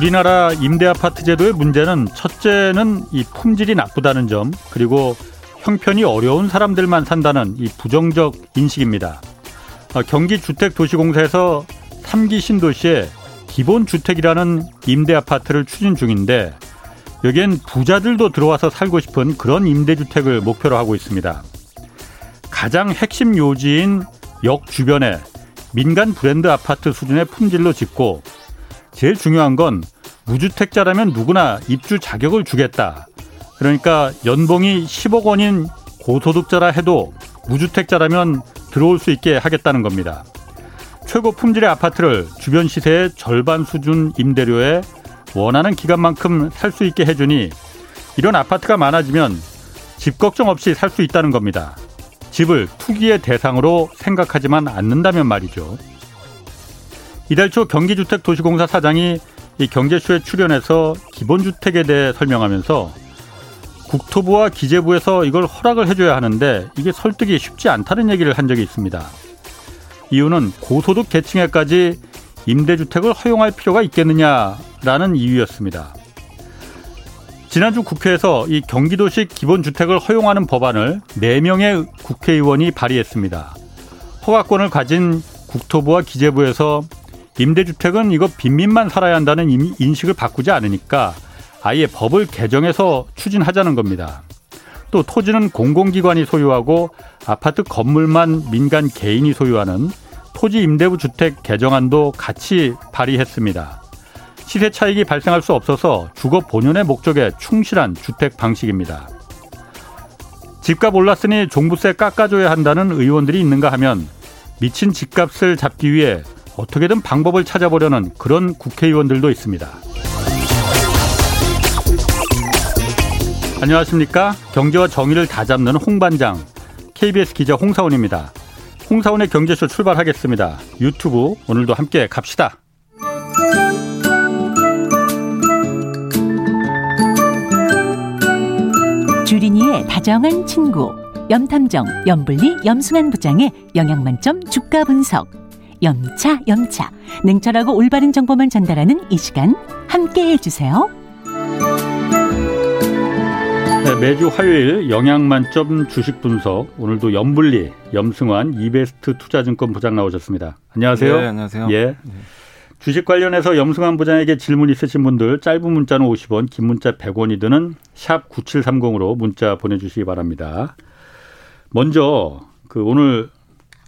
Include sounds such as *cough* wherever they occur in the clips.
우리나라 임대 아파트 제도의 문제는 첫째는 이 품질이 나쁘다는 점 그리고 형편이 어려운 사람들만 산다는 이 부정적 인식입니다. 어, 경기주택도시공사에서 3기 신도시에 기본주택이라는 임대 아파트를 추진 중인데 여기엔 부자들도 들어와서 살고 싶은 그런 임대주택을 목표로 하고 있습니다. 가장 핵심 요지인 역 주변에 민간 브랜드 아파트 수준의 품질로 짓고 제일 중요한 건 무주택자라면 누구나 입주 자격을 주겠다. 그러니까 연봉이 10억 원인 고소득자라 해도 무주택자라면 들어올 수 있게 하겠다는 겁니다. 최고 품질의 아파트를 주변 시세의 절반 수준 임대료에 원하는 기간만큼 살 수 있게 해주니 이런 아파트가 많아지면 집 걱정 없이 살 수 있다는 겁니다. 집을 투기의 대상으로 생각하지만 않는다면 말이죠. 이달 초 경기주택도시공사 사장이 이 경제쇼에 출연해서 기본주택에 대해 설명하면서 국토부와 기재부에서 이걸 허락을 해줘야 하는데 이게 설득이 쉽지 않다는 얘기를 한 적이 있습니다. 이유는 고소득 계층에까지 임대주택을 허용할 필요가 있겠느냐라는 이유였습니다. 지난주 국회에서 이 경기도식 기본주택을 허용하는 법안을 4명의 국회의원이 발의했습니다. 허가권을 가진 국토부와 기재부에서 임대주택은 이거 빈민만 살아야 한다는 인식을 바꾸지 않으니까 아예 법을 개정해서 추진하자는 겁니다. 또 토지는 공공기관이 소유하고 아파트 건물만 민간 개인이 소유하는 토지 임대부 주택 개정안도 같이 발의했습니다. 시세 차익이 발생할 수 없어서 주거 본연의 목적에 충실한 주택 방식입니다. 집값 올랐으니 종부세 깎아줘야 한다는 의원들이 있는가 하면 미친 집값을 잡기 위해 어떻게든 방법을 찾아보려는 그런 국회의원들도 있습니다. 안녕하십니까. 경제와 정의를 다 잡는 홍반장, KBS 기자 홍사원입니다. 홍사원의 경제쇼 출발하겠습니다. 유튜브 오늘도 함께 갑시다. 주린이의 다정한 친구, 염탐정, 염불리, 염승한 부장의 영양만점 주가 분석. 염차, 염차. 냉철하고 올바른 정보만 전달하는 이 시간 함께 해 주세요. 네, 매주 화요일 영양 만점 주식 분석. 오늘도 염불리, 염승환, 이베스트 투자증권 부장 나오셨습니다. 안녕하세요. 네, 안녕하세요. 예. 네. 주식 관련해서 염승환 부장에게 질문 있으신 분들 짧은 문자는 50원, 긴 문자 100원이 드는 샵 9730으로 문자 보내주시기 바랍니다. 먼저 그 오늘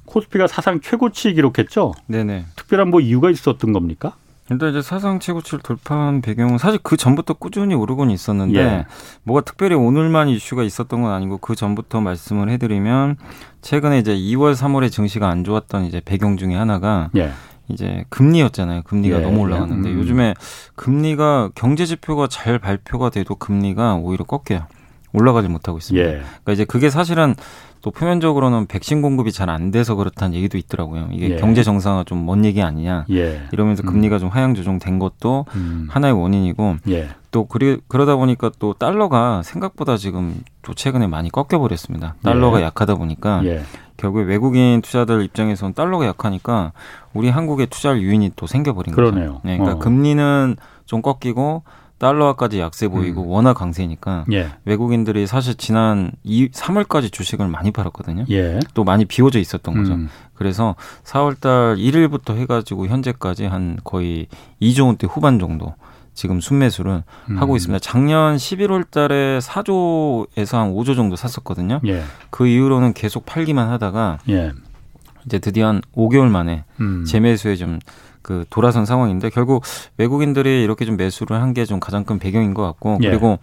코스피가 사상 최고치 기록했죠? 네네. 특별한 뭐 이유가 있었던 겁니까? 일단 이제 사상 최고치를 돌파한 배경은 사실 그 전부터 꾸준히 오르곤 있었는데 예. 뭐가 특별히 오늘만 이슈가 있었던 건 아니고 그 전부터 말씀을 해드리면 최근에 이제 2월, 3월에 증시가 안 좋았던 이제 배경 중에 하나가 예. 이제 금리였잖아요. 금리가 예. 너무 올라갔는데 음. 요즘에 금리가 경제 지표가 잘 발표가 돼도 금리가 오히려 꺾여요. 올라가지 못하고 있습니다. 예. 그러니까 이제 그게 사실은 또 표면적으로는 백신 공급이 잘 안 돼서 그렇다는 얘기도 있더라고요. 이게 예. 경제 정상화 좀 먼 얘기 아니냐. 예. 이러면서 금리가 음. 좀 하향 조정된 것도 음. 하나의 원인이고 예. 또 그리, 그러다 보니까 또 달러가 생각보다 지금 또 최근에 많이 꺾여 버렸습니다. 달러가 예. 약하다 보니까 예. 결국에 외국인 투자들 입장에서는 달러가 약하니까 우리 한국에 투자할 유인이 또 생겨버린 그러네요. 거죠. 네, 그러니까 어. 금리는 좀 꺾이고 달러화까지 약세 보이고 음. 워낙 강세니까 예. 외국인들이 사실 지난 2, 3월까지 주식을 많이 팔았거든요. 예. 또 많이 비워져 있었던 거죠. 음. 그래서 4월달 1일부터 해가지고 현재까지 한 거의 2조 원대 후반 정도 지금 순매수를 음. 하고 있습니다. 작년 11월 달에 4조에서 한 5조 정도 샀었거든요. 예. 그 이후로는 계속 팔기만 하다가 예. 이제 드디어 한 5개월 만에 음. 재매수에 좀 그 돌아선 상황인데 결국 외국인들이 이렇게 좀 매수를 한 게 좀 가장 큰 배경인 것 같고 예. 그리고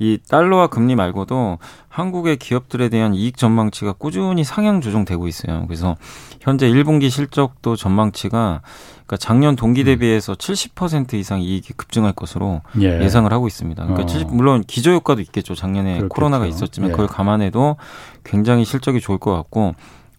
이 달러와 금리 말고도 한국의 기업들에 대한 이익 전망치가 꾸준히 상향 조정되고 있어요. 그래서 현재 1분기 실적도 전망치가 그러니까 작년 동기 음. 대비해서 70% 이상 이익이 급증할 것으로 예. 상을 하고 있습니다. 그러니까 어. 70, 물론 기저 효과도 있겠죠. 작년에 그렇겠죠. 코로나가 있었지만 예. 그걸 감안해도 굉장히 실적이 좋을 것 같고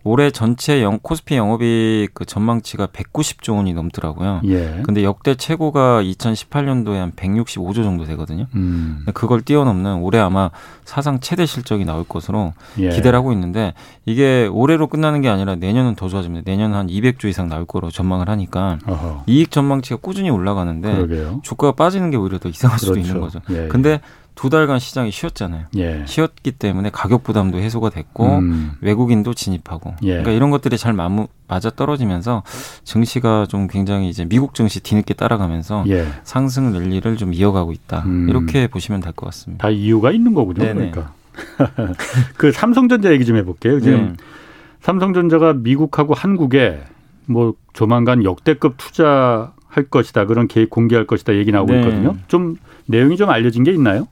올해 전체 영, 코스피 영업이익 그 전망치가 190조 원이 넘더라고요. 예. 근데 역대 최고가 2018년도에 한 165조 정도 되거든요. 음. 그걸 뛰어넘는 올해 아마 사상 최대 실적이 나올 것으로 예. 기대를 하고 있는데 이게 올해로 끝나는 게 아니라 내년은 더 좋아집니다. 내년은 한 200조 이상 나올 거로 전망을 하니까 어허. 이익 전망치가 꾸준히 올라가는데 그러게요. 주가가 빠지는 게 오히려 더 이상할 수도 그렇죠. 있는 거죠. 예. 근데 두 달간 시장이 쉬었잖아요. 예. 쉬었기 때문에 가격 부담도 해소가 됐고 음. 외국인도 진입하고 예. 그러니까 이런 것들이 잘 맞아 떨어지면서 증시가 좀 굉장히 이제 미국 증시 뒤늦게 따라가면서 예. 상승 랠리를 좀 이어가고 있다. 음. 이렇게 보시면 될 것 같습니다. 다 이유가 있는 거군요. 네네. 그러니까 *laughs* 그 삼성전자 얘기 좀 해볼게요. 지금 네. 삼성전자가 미국하고 한국에 뭐 조만간 역대급 투자 할 것이다 그런 계획 공개할 것이다 얘기 나오고 네. 있거든요. 좀 내용이 좀 알려진 게 있나요?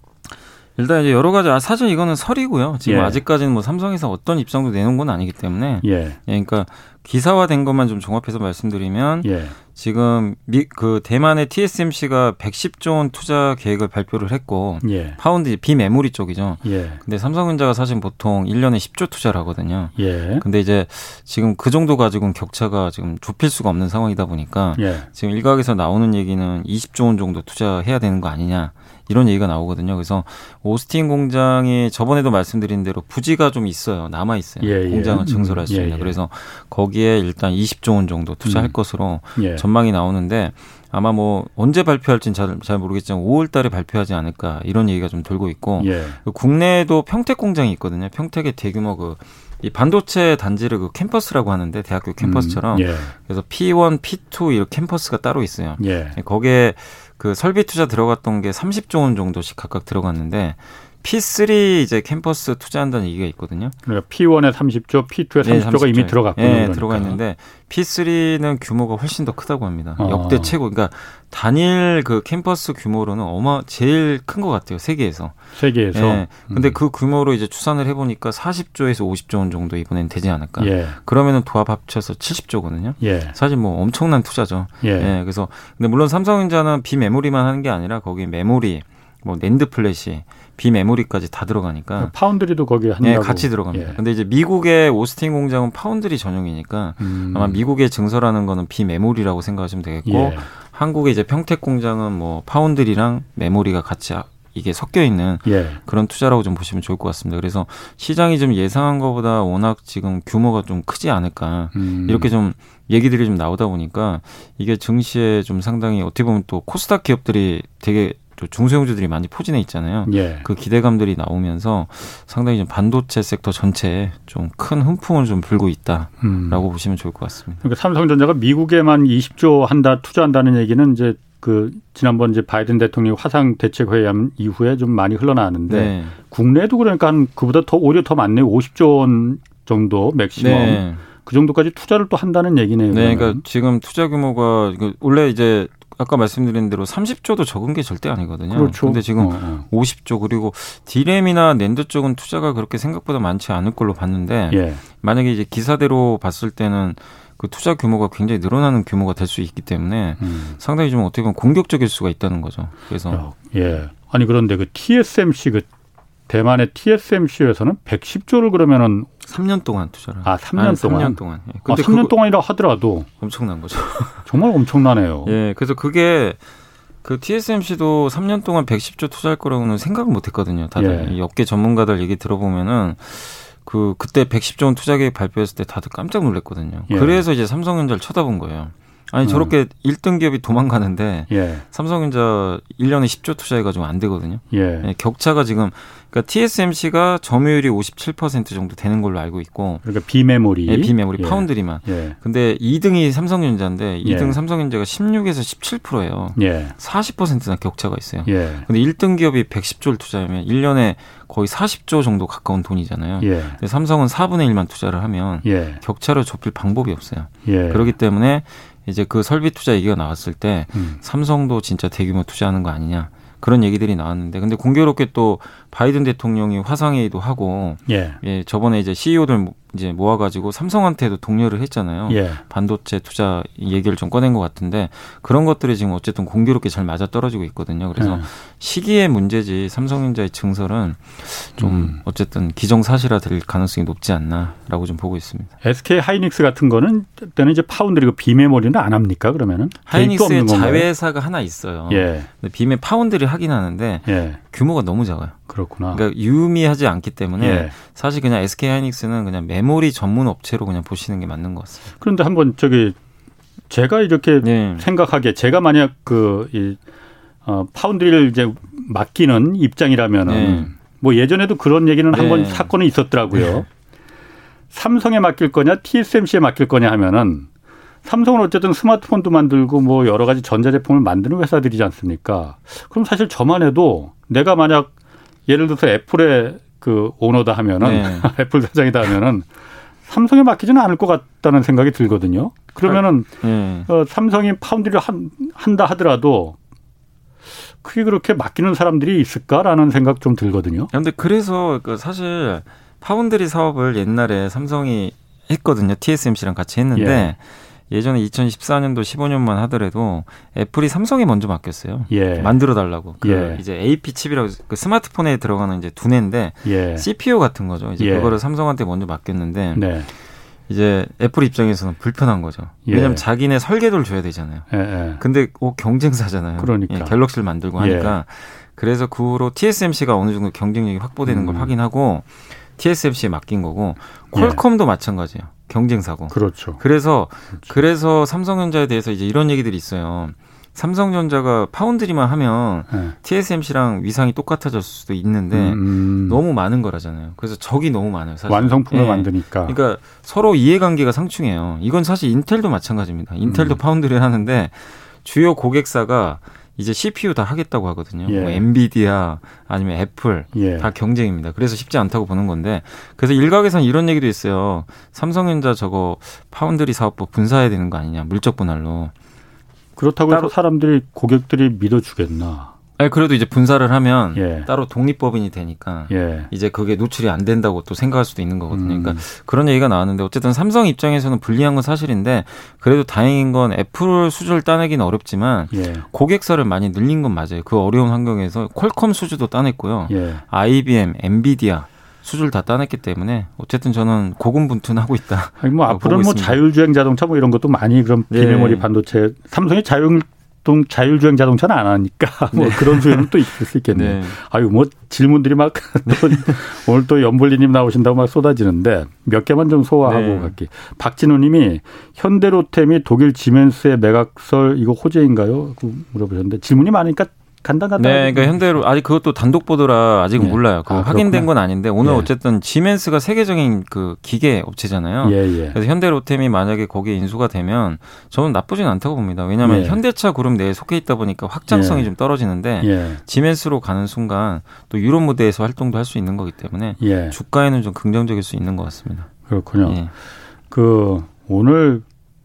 일단 이제 여러 가지 아, 사실 이거는 설이고요. 지금 예. 아직까지는 뭐 삼성에서 어떤 입장도 내놓은 건 아니기 때문에 예. 예 그러니까 기사화된 것만 좀 종합해서 말씀드리면 예. 지금 미, 그 대만의 TSMC가 110조 원 투자 계획을 발표를 했고 예. 파운드 비메모리 쪽이죠. 예. 근데 삼성전자가 사실 보통 1년에 10조 투자를 하거든요. 예. 근데 이제 지금 그 정도 가지고는 격차가 지금 좁힐 수가 없는 상황이다 보니까 예. 지금 일각에서 나오는 얘기는 20조 원 정도 투자해야 되는 거 아니냐. 이런 얘기가 나오거든요. 그래서 오스틴 공장이 저번에도 말씀드린 대로 부지가 좀 있어요. 남아 있어요. 예, 예. 공장을 증설할 수 예, 있는. 예, 그래서 거기에 일단 20조 원 정도 투자할 음. 것으로 예. 전망이 나오는데 아마 뭐 언제 발표할지는 잘, 잘 모르겠지만 5월 달에 발표하지 않을까 이런 얘기가 좀 돌고 있고 예. 국내에도 평택 공장이 있거든요. 평택의 대규모 그이 반도체 단지를 그 캠퍼스라고 하는데 대학교 캠퍼스처럼 음, 예. 그래서 P1, P2 이렇게 캠퍼스가 따로 있어요. 예. 거기에 그 설비 투자 들어갔던 게 30조 원 정도씩 각각 들어갔는데 P3 이제 캠퍼스 투자한다는 얘기가 있거든요. 그러니까 P1에 30조, P2에 30조가 네, 이미 들어갔고 네, 그러니까. 들어가 있는데 P3는 규모가 훨씬 더 크다고 합니다. 어. 역대 최고. 그러니까 단일 그 캠퍼스 규모로는 어마 제일 큰 것 같아요. 세계에서. 세계에서. 네. 근데 음. 그 규모로 이제 추산을 해 보니까 40조에서 50조 원 정도 이번엔 되지 않을까. 예. 그러면은 도합 합쳐서 70조거든요. 예. 사실 뭐 엄청난 투자죠. 예. 예. 그래서 근데 물론 삼성전자는 비메모리만 하는 게 아니라 거기 메모리, 뭐 낸드 플래시 비메모리까지 다 들어가니까 파운드리도 거기에 한다고. 네, 같이 들어갑니다. 예. 근데 이제 미국의 오스틴 공장은 파운드리 전용이니까 음. 아마 미국에 증설하는 거는 비메모리라고 생각하시면 되겠고 예. 한국의 이제 평택 공장은 뭐 파운드리랑 메모리가 같이 이게 섞여 있는 예. 그런 투자라고 좀 보시면 좋을 것 같습니다. 그래서 시장이 좀 예상한 것보다 워낙 지금 규모가 좀 크지 않을까 음. 이렇게 좀 얘기들이 좀 나오다 보니까 이게 증시에 좀 상당히 어떻게 보면 또 코스닥 기업들이 되게 중소형주들이 많이 포진해 있잖아요. 예. 그 기대감들이 나오면서 상당히 좀 반도체 섹터 전체에 좀 큰 훈풍을 좀 불고 있다라고 음. 보시면 좋을 것 같습니다. 그러니까 삼성전자가 미국에만 20조 한다 투자한다는 얘기는 이제 그 지난번 이제 바이든 대통령 화상 대책 회의함 이후에 좀 많이 흘러나왔는데 네. 국내도 그러니까 한 그보다 더 오히려 더 많네요. 50조 원 정도 맥시멈. 네. 그 정도까지 투자를 또 한다는 얘기네요. 네, 그러니까 지금 투자 규모가 원래 이제 아까 말씀드린 대로 30조도 적은 게 절대 아니거든요. 그렇죠. 근데 지금 어, 어. 50조 그리고 디램이나 낸드 쪽은 투자가 그렇게 생각보다 많지 않을 걸로 봤는데 예. 만약에 이제 기사대로 봤을 때는 그 투자 규모가 굉장히 늘어나는 규모가 될 수 있기 때문에 음. 상당히 좀 어떻게 보면 공격적일 수가 있다는 거죠. 그래서 예. 아니 그런데 그 TSMC 그 대만의 TSMC에서는 110조를 그러면은 3년 동안 투자를. 아, 3년 아니, 동안. 3년 동안. 예. 근데 아, 3년 동안이라 하더라도 엄청난 거죠. *laughs* 정말 엄청나네요. 예. 그래서 그게 그 TSMC도 3년 동안 110조 투자할 거라고는 생각을 못 했거든요. 다들 예. 업계 전문가들 얘기 들어보면은 그 그때 110조 원 투자 계획 발표했을 때 다들 깜짝 놀랐거든요. 예. 그래서 이제 삼성전자를 쳐다본 거예요. 아니 저렇게 음. 1등 기업이 도망가는데 예. 삼성전자 1년에 10조 투자해 가지고 안 되거든요. 예. 예. 격차가 지금 그러니까 TSMC가 점유율이 57% 정도 되는 걸로 알고 있고 그러니까 비메모리 네, 비메모리 예. 파운드리만. 예. 근데 2등이 삼성전자인데 2등 예. 삼성전자가 16에서 17%예요. 예. 40%나 격차가 있어요. 예. 근데 1등 기업이 110조를 투자하면 1년에 거의 40조 정도 가까운 돈이잖아요. 예. 근데 삼성은 4분의 1만 투자를 하면 예. 격차를 좁힐 방법이 없어요. 예. 그렇기 때문에 이제 그 설비 투자 얘기가 나왔을 때 음. 삼성도 진짜 대규모 투자하는 거 아니냐. 그런 얘기들이 나왔는데 근데 공교롭게 또 바이든 대통령이 화상회의도 하고 예, 예 저번에 이제 CEO들 이제 모아가지고 삼성한테도 독려를 했잖아요. 예. 반도체 투자 얘기를 좀 꺼낸 것 같은데 그런 것들이 지금 어쨌든 공교롭게 잘 맞아 떨어지고 있거든요. 그래서 예. 시기의 문제지 삼성전자의 증설은 좀 음. 어쨌든 기정사실화 될 가능성이 높지 않나라고 좀 보고 있습니다. SK 하이닉스 같은 거는 때는 이제 파운드리 그 비메모리는 안 합니까 그러면은? 하이닉스의 자회사가 하나 있어요. 예. 비메 파운드리 하긴 하는데 예. 규모가 너무 작아요. 그렇구나. 그러니까 유미하지 않기 때문에 예. 사실 그냥 SK 하이닉스는 그냥 메모리 전문 업체로 그냥 보시는 게 맞는 것 같습니다. 그런데 한번 저기 제가 이렇게 예. 생각하기에 제가 만약 그이 어, 파운드리를 이제 맡기는 입장이라면은 예. 뭐 예전에도 그런 얘기는 한번 예. 사건이 있었더라고요. 예. 삼성에 맡길 거냐 TSMC에 맡길 거냐 하면은 삼성은 어쨌든 스마트폰도 만들고 뭐 여러 가지 전자제품을 만드는 회사들이지 않습니까? 그럼 사실 저만 해도 내가 만약 예를 들어서 애플의 그 오너다 하면은 네. *laughs* 애플 사장이다 하면은 삼성에 맡기지는 않을 것 같다는 생각이 들거든요. 그러면은 네. 어, 삼성이 파운드를 한, 한다 하더라도 크게 그렇게 맡기는 사람들이 있을까라는 생각 좀 들거든요. 그런데 그래서 그 사실 파운드리 사업을 옛날에 삼성이 했거든요. TSMC랑 같이 했는데 예. 예전에 2014년도 15년만 하더라도 애플이 삼성에 먼저 맡겼어요. 예. 만들어 달라고. 그 예. 이제 AP 칩이라고 그 스마트폰에 들어가는 이제 두뇌인데 예. CPU 같은 거죠. 이제 예. 그거를 삼성한테 먼저 맡겼는데 네. 이제 애플 입장에서는 불편한 거죠. 예. 왜냐하면 자기네 설계도를 줘야 되잖아요. 예, 근데 어, 경쟁사잖아요. 그러니까 갤럭시를 만들고 하니까 그래서 그 후로 TSMC가 어느 정도 경쟁력이 확보되는 음. 걸 확인하고 TSMC에 맡긴 거고 퀄컴도 마찬가지예요. 경쟁사고. 그렇죠. 그래서 그렇죠. 그래서 삼성전자에 대해서 이제 이런 얘기들이 있어요. 삼성전자가 파운드리만 하면 네. TSMC랑 위상이 똑같아질 수도 있는데 음, 음. 너무 많은 거라잖아요. 그래서 적이 너무 많아요. 사실. 완성품을 네. 만드니까. 그러니까 서로 이해관계가 상충해요. 이건 사실 인텔도 마찬가지입니다. 인텔도 음. 파운드리 하는데 주요 고객사가 이제 CPU 다 하겠다고 하거든요. 예. 뭐 엔비디아 아니면 애플 예. 다 경쟁입니다. 그래서 쉽지 않다고 보는 건데 그래서 일각에서는 이런 얘기도 있어요. 삼성전자 저거 파운드리 사업부 분사해야 되는 거 아니냐 물적 분할로. 그렇다고 해서 사람들이 고객들이 믿어주겠나? 네, 그래도 이제 분사를 하면 예. 따로 독립법인이 되니까 예. 이제 그게 노출이 안 된다고 또 생각할 수도 있는 거거든요. 그러니까 음. 그런 얘기가 나왔는데 어쨌든 삼성 입장에서는 불리한 건 사실인데 그래도 다행인 건 애플 수주를 따내기는 어렵지만 예. 고객사를 많이 늘린 건 맞아요. 그 어려운 환경에서 퀄컴 수주도 따냈고요. 예. IBM, 엔비디아 수주를 다 따냈기 때문에 어쨌든 저는 고군분투하고 있다. 아니 뭐 앞으로는 뭐 자율주행 자동차 뭐 이런 것도 많이 그럼 네. 비메모리 반도체 삼성의 자율 동 자율주행 자동차는 안 하니까 *laughs* 뭐 네. 그런 수요는 또 있을 수 있겠네요. 네. 아유 뭐 질문들이 막 *laughs* 또 오늘 또 연불리님 나오신다고 막 쏟아지는데 몇 개만 좀 소화하고 네. 갈게. 박진우님이 현대로템이 독일 지멘스의 매각설 이거 호재인가요? 물어보셨는데 질문이 많으니까 간단간단. 네, 그러니까 현대로 아직 그것도 단독 보도라 아직은 네. 몰라요. 그 아, 확인된 건 아닌데 오늘 예. 어쨌든 지멘스가 세계적인 그 기계 업체잖아요. 예, 예. 그래서 현대로템이 만약에 거기에 인수가 되면 저는 나쁘진 않다고 봅니다. 왜냐하면 예. 현대차 그룹 내에 속해 있다 보니까 확장성이 예. 좀 떨어지는데 예. 지멘스로 가는 순간 또 유럽 무대에서 활동도 할 수 있는 거기 때문에 주가에는 좀 긍정적일 수 있는 것 같습니다. 그렇군요. 그 오늘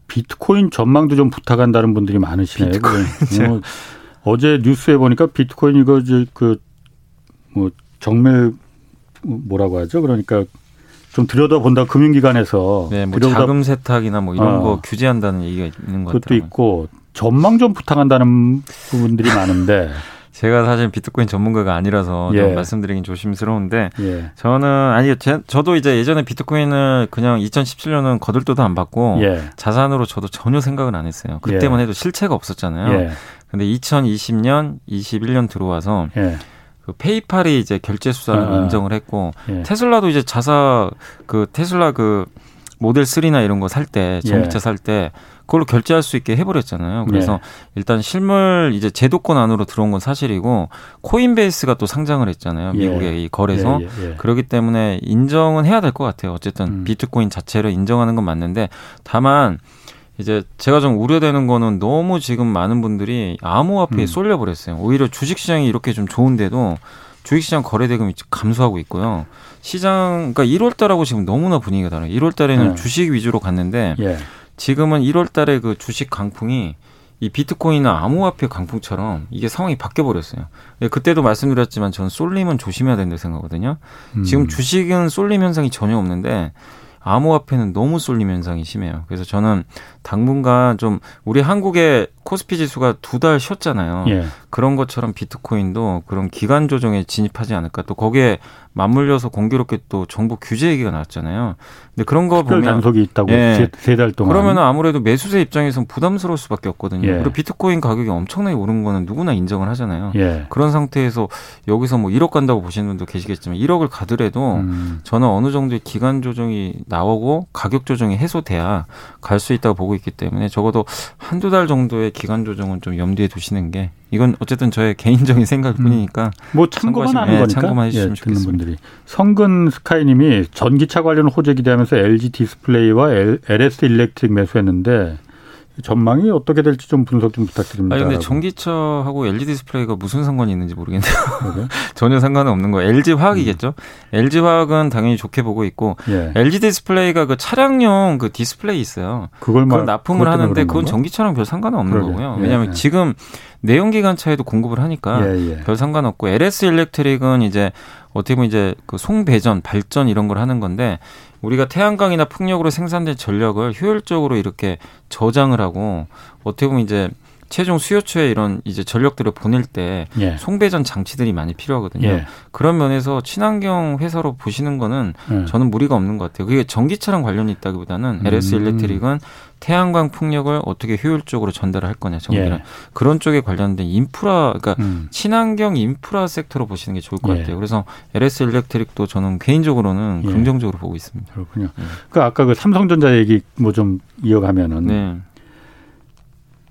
비트코인 전망도 좀 부탁한다는 분들이 많으시네요. 비트코인. *laughs* 뭐 어제 뉴스에 보니까 비트코인 이거 그뭐 정밀 뭐라고 하죠? 그러니까 좀 들여다본다 금융기관에서 네, 뭐. 자금 세탁이나 뭐 이런 어. 거 규제한다는 얘기가 있는 것 같아요. 그것도 있고 전망 좀 부탁한다는 부분들이 많은데 *laughs* 제가 사실 비트코인 전문가가 아니라서 예. 좀 말씀드리긴 조심스러운데 예. 저는 아니 제, 저도 이제 예전에 비트코인을 그냥 2017년은 거들떠도 안 받고 예. 자산으로 저도 전혀 생각을 안 했어요. 그때만 예. 해도 실체가 없었잖아요. 예. 근데 2020년, 21년 들어와서 예. 그 페이팔이 이제 결제 수단을 아, 아, 인정을 했고 테슬라도 이제 자사 그 테슬라 그 모델 3나 이런 거 살 때 전기차 살때 그걸로 결제할 수 있게 해버렸잖아요. 그래서 네. 일단 실물 이제 제도권 안으로 들어온 건 사실이고 코인베이스가 또 상장을 했잖아요. 예. 미국의 이 거래소. 예, 예, 예. 그렇기 때문에 인정은 해야 될 것 같아요. 어쨌든 음. 비트코인 자체를 인정하는 건 맞는데 다만 이제 제가 좀 우려되는 거는 너무 지금 많은 분들이 암호화폐에 음. 쏠려버렸어요. 오히려 주식시장이 이렇게 좀 좋은데도 주식시장 거래대금이 감소하고 있고요. 시장, 그러니까 1월 달하고 지금 너무나 분위기가 다르요 1월 달에는 네. 주식 위주로 갔는데 예. 지금은 1월 달에 그 주식 강풍이 이 비트코인이나 암호화폐 강풍처럼 이게 상황이 바뀌어 버렸어요. 예, 그때도 말씀드렸지만 저는 쏠림은 조심해야 된다고 생각하거든요. 음. 지금 주식은 쏠림 현상이 전혀 없는데 암호화폐는 너무 쏠림 현상이 심해요. 그래서 저는 당분간 좀 우리 한국의 코스피 지수가 두 달 쉬었잖아요. 예. 그런 것처럼 비트코인도 그런 기간 조정에 진입하지 않을까. 또 거기에 맞물려서 공교롭게 또 정부 규제 얘기가 나왔잖아요. 근데 그런 거 보면 단속이 있다고 예. 세달 동안 그러면 아무래도 매수세 입장에서는 부담스러울 수밖에 없거든요. 예. 그리고 비트코인 가격이 엄청나게 오른 거는 누구나 인정을 하잖아요. 예. 그런 상태에서 여기서 뭐 1억 간다고 보시는 분도 계시겠지만 1억을 가더라도 음. 저는 어느 정도의 기간 조정이 나오고 가격 조정이 해소돼야 갈 수 있다고 보고 있기 때문에 적어도 한두 달 정도의 기간 조정은 좀 염두에 두시는 게 이건 어쨌든 저의 개인적인 음. 뿐이니까 음. 뭐 참고만 하는 네, 거니까 참고만 해주시면 예, 좋겠습니다. 분들이 성근 스카이님이 전기차 관련 호재 기대하면서 LG 디스플레이와 LS 일렉트릭 매수했는데 전망이 어떻게 될지 좀 분석 좀 부탁드립니다. 아 근데 전기차하고 LG 디스플레이가 무슨 상관이 있는지 모르겠네요. *laughs* 전혀 상관은 없는 거예요. LG 화학이겠죠. 음. LG 화학은 당연히 좋게 보고 있고 예. LG 디스플레이가 그 차량용 그 디스플레이 있어요. 그걸, 그걸 납품을 하는데 그건 전기차랑 별 상관은 없는 그러게. 거고요. 왜냐하면 예. 지금 내연기관 차에도 공급을 하니까 예, 예. 별 상관없고 LS 일렉트릭은 이제 어떻게 보면 이제 그 송배전, 발전 이런 걸 하는 건데 우리가 태양광이나 풍력으로 생산된 전력을 효율적으로 이렇게 저장을 하고 어떻게 보면 이제 최종 수요처에 이런 이제 전력들을 보낼 때 예. 송배전 장치들이 많이 필요하거든요. 예. 그런 면에서 친환경 회사로 보시는 거는 예. 저는 무리가 없는 것 같아요. 그게 전기차랑 관련이 있다기보다는 음. LS 일렉트릭은 태양광 풍력을 어떻게 효율적으로 전달할 거냐 전기를 예. 그런 쪽에 관련된 인프라 그러니까 음. 친환경 인프라 섹터로 보시는 게 좋을 것 예. 같아요. 그래서 LS 일렉트릭도 저는 개인적으로는 예. 긍정적으로 보고 있습니다. 그렇군요. 그 아까 그 삼성전자 얘기 뭐 좀 이어가면은 네.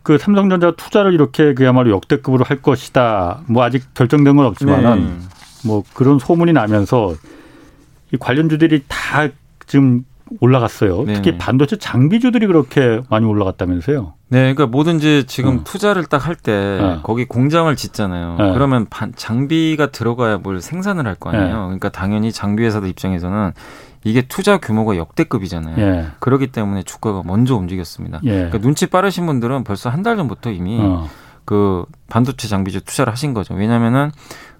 그 삼성전자 투자를 이렇게 그야말로 역대급으로 할 것이다. 뭐 아직 결정된 건 없지만은 네. 뭐 그런 소문이 나면서 이 관련주들이 다 지금 올라갔어요. 네. 특히 반도체 장비주들이 그렇게 많이 올라갔다면서요. 네, 그러니까 뭐든지 지금 어. 투자를 딱 할 때 어. 거기 공장을 짓잖아요. 어. 그러면 반, 장비가 들어가야 뭘 생산을 할 거 아니에요. 네. 그러니까 당연히 장비 회사들 입장에서는 이게 투자 규모가 역대급이잖아요. 예. 그렇기 때문에 주가가 먼저 움직였습니다. 예. 그러니까 눈치 빠르신 분들은 벌써 한 달 전부터 이미 어. 그 반도체 장비주 투자를 하신 거죠. 왜냐면은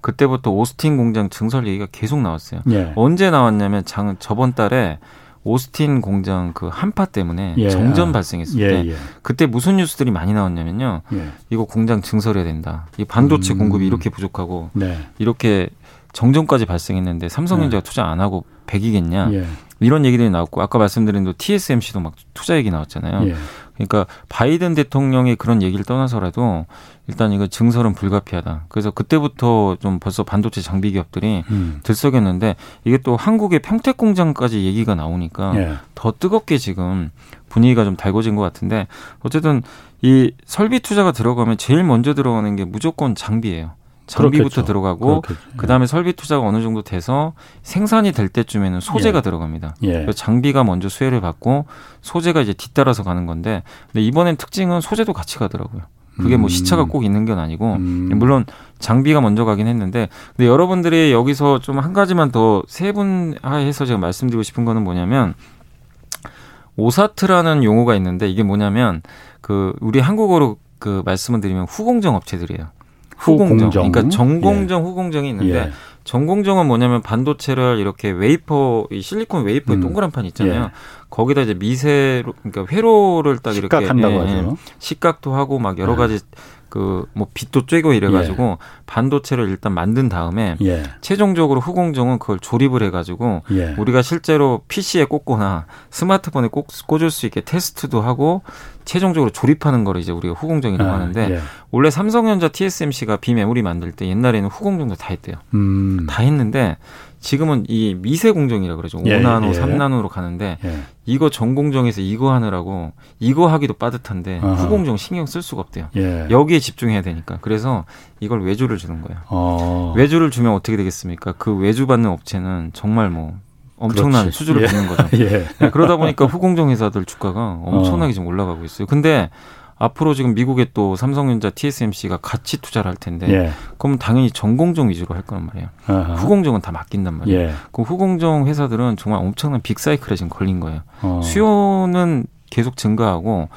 그때부터 오스틴 공장 증설 얘기가 계속 나왔어요. 예. 언제 나왔냐면 장, 저번 달에 오스틴 공장 그 한파 때문에 예. 정전 발생했을 예, 때 예. 그때 무슨 뉴스들이 많이 나왔냐면요. 예. 이거 공장 증설해야 된다. 이 반도체 음. 공급이 이렇게 부족하고 네. 이렇게 정전까지 발생했는데 삼성전자가 네. 투자 안 하고 백이겠냐 예. 이런 얘기들이 나왔고 아까 말씀드린 또 TSMC도 막 투자 얘기 나왔잖아요. 예. 그러니까 바이든 대통령의 그런 얘기를 떠나서라도 일단 이거 증설은 불가피하다. 그래서 그때부터 좀 벌써 반도체 장비 기업들이 음. 들썩였는데 이게 또 한국의 평택 공장까지 얘기가 나오니까 예. 더 뜨겁게 지금 분위기가 좀 달궈진 것 같은데 어쨌든 이 설비 투자가 들어가면 제일 먼저 들어가는 게 무조건 장비예요. 장비부터 그렇겠죠. 들어가고 그 다음에 설비 투자가 어느 정도 돼서 생산이 될 때쯤에는 소재가 예. 들어갑니다. 예. 장비가 먼저 수혜를 받고 소재가 이제 뒤따라서 가는 건데 근데 이번엔 특징은 소재도 같이 가더라고요. 그게 뭐 시차가 음. 꼭 있는 건 아니고 음. 물론 장비가 먼저 가긴 했는데 근데 여러분들이 여기서 좀 한 가지만 더 세분화해서 제가 말씀드리고 싶은 거는 뭐냐면 오사트라는 용어가 있는데 이게 뭐냐면 그 우리 한국어로 그 말씀을 드리면 후공정 업체들이에요. 후공정. 그러니까 전공정, 예. 후공정이 있는데 예. 전공정은 뭐냐면 반도체를 이렇게 웨이퍼, 이 실리콘 웨이퍼 음. 동그란 판 있잖아요. 예. 거기다 이제 미세로, 그러니까 회로를 딱 이렇게 식각한다고 예, 하죠. 식각도 하고 막 여러 예. 가지 그뭐 빛도 쬐고 이래가지고 예. 반도체를 일단 만든 다음에 예. 최종적으로 후공정은 그걸 조립을 해가지고 예. 우리가 실제로 PC에 꽂거나 스마트폰에 꽂, 꽂을 수 있게 테스트도 하고 최종적으로 조립하는 거를 이제 우리가 후공정이라고 아, 하는데 예. 원래 삼성전자 TSMC가 비메모리 만들 때 옛날에는 후공정도 다 했대요. 음. 다 했는데 지금은 이 미세 공정이라 그러죠. 예, 5나노, 예. 3나노로 가는데 예. 이거 전공정에서 이거 하느라고 이거 하기도 빠듯한데 아하. 후공정 신경 쓸 수가 없대요. 예. 여기에 집중해야 되니까. 그래서 이걸 외주를 주는 거예요. 어. 외주를 주면 어떻게 되겠습니까? 그 외주 받는 업체는 정말 뭐 엄청난 그렇지. 수주를 예. 받는 거죠. *laughs* 예. 네, 그러다 보니까 후공정 회사들 주가가 엄청나게 어. 지금 올라가고 있어요. 근데 앞으로 지금 미국에 또 삼성전자, TSMC가 같이 투자를 할 텐데 예. 그럼 당연히 전공정 위주로 할 거란 말이에요. 아하. 후공정은 다 맡긴단 말이에요. 예. 그럼 후공정 회사들은 정말 엄청난 빅사이클에 지금 걸린 거예요. 어. 수요는 계속 증가하고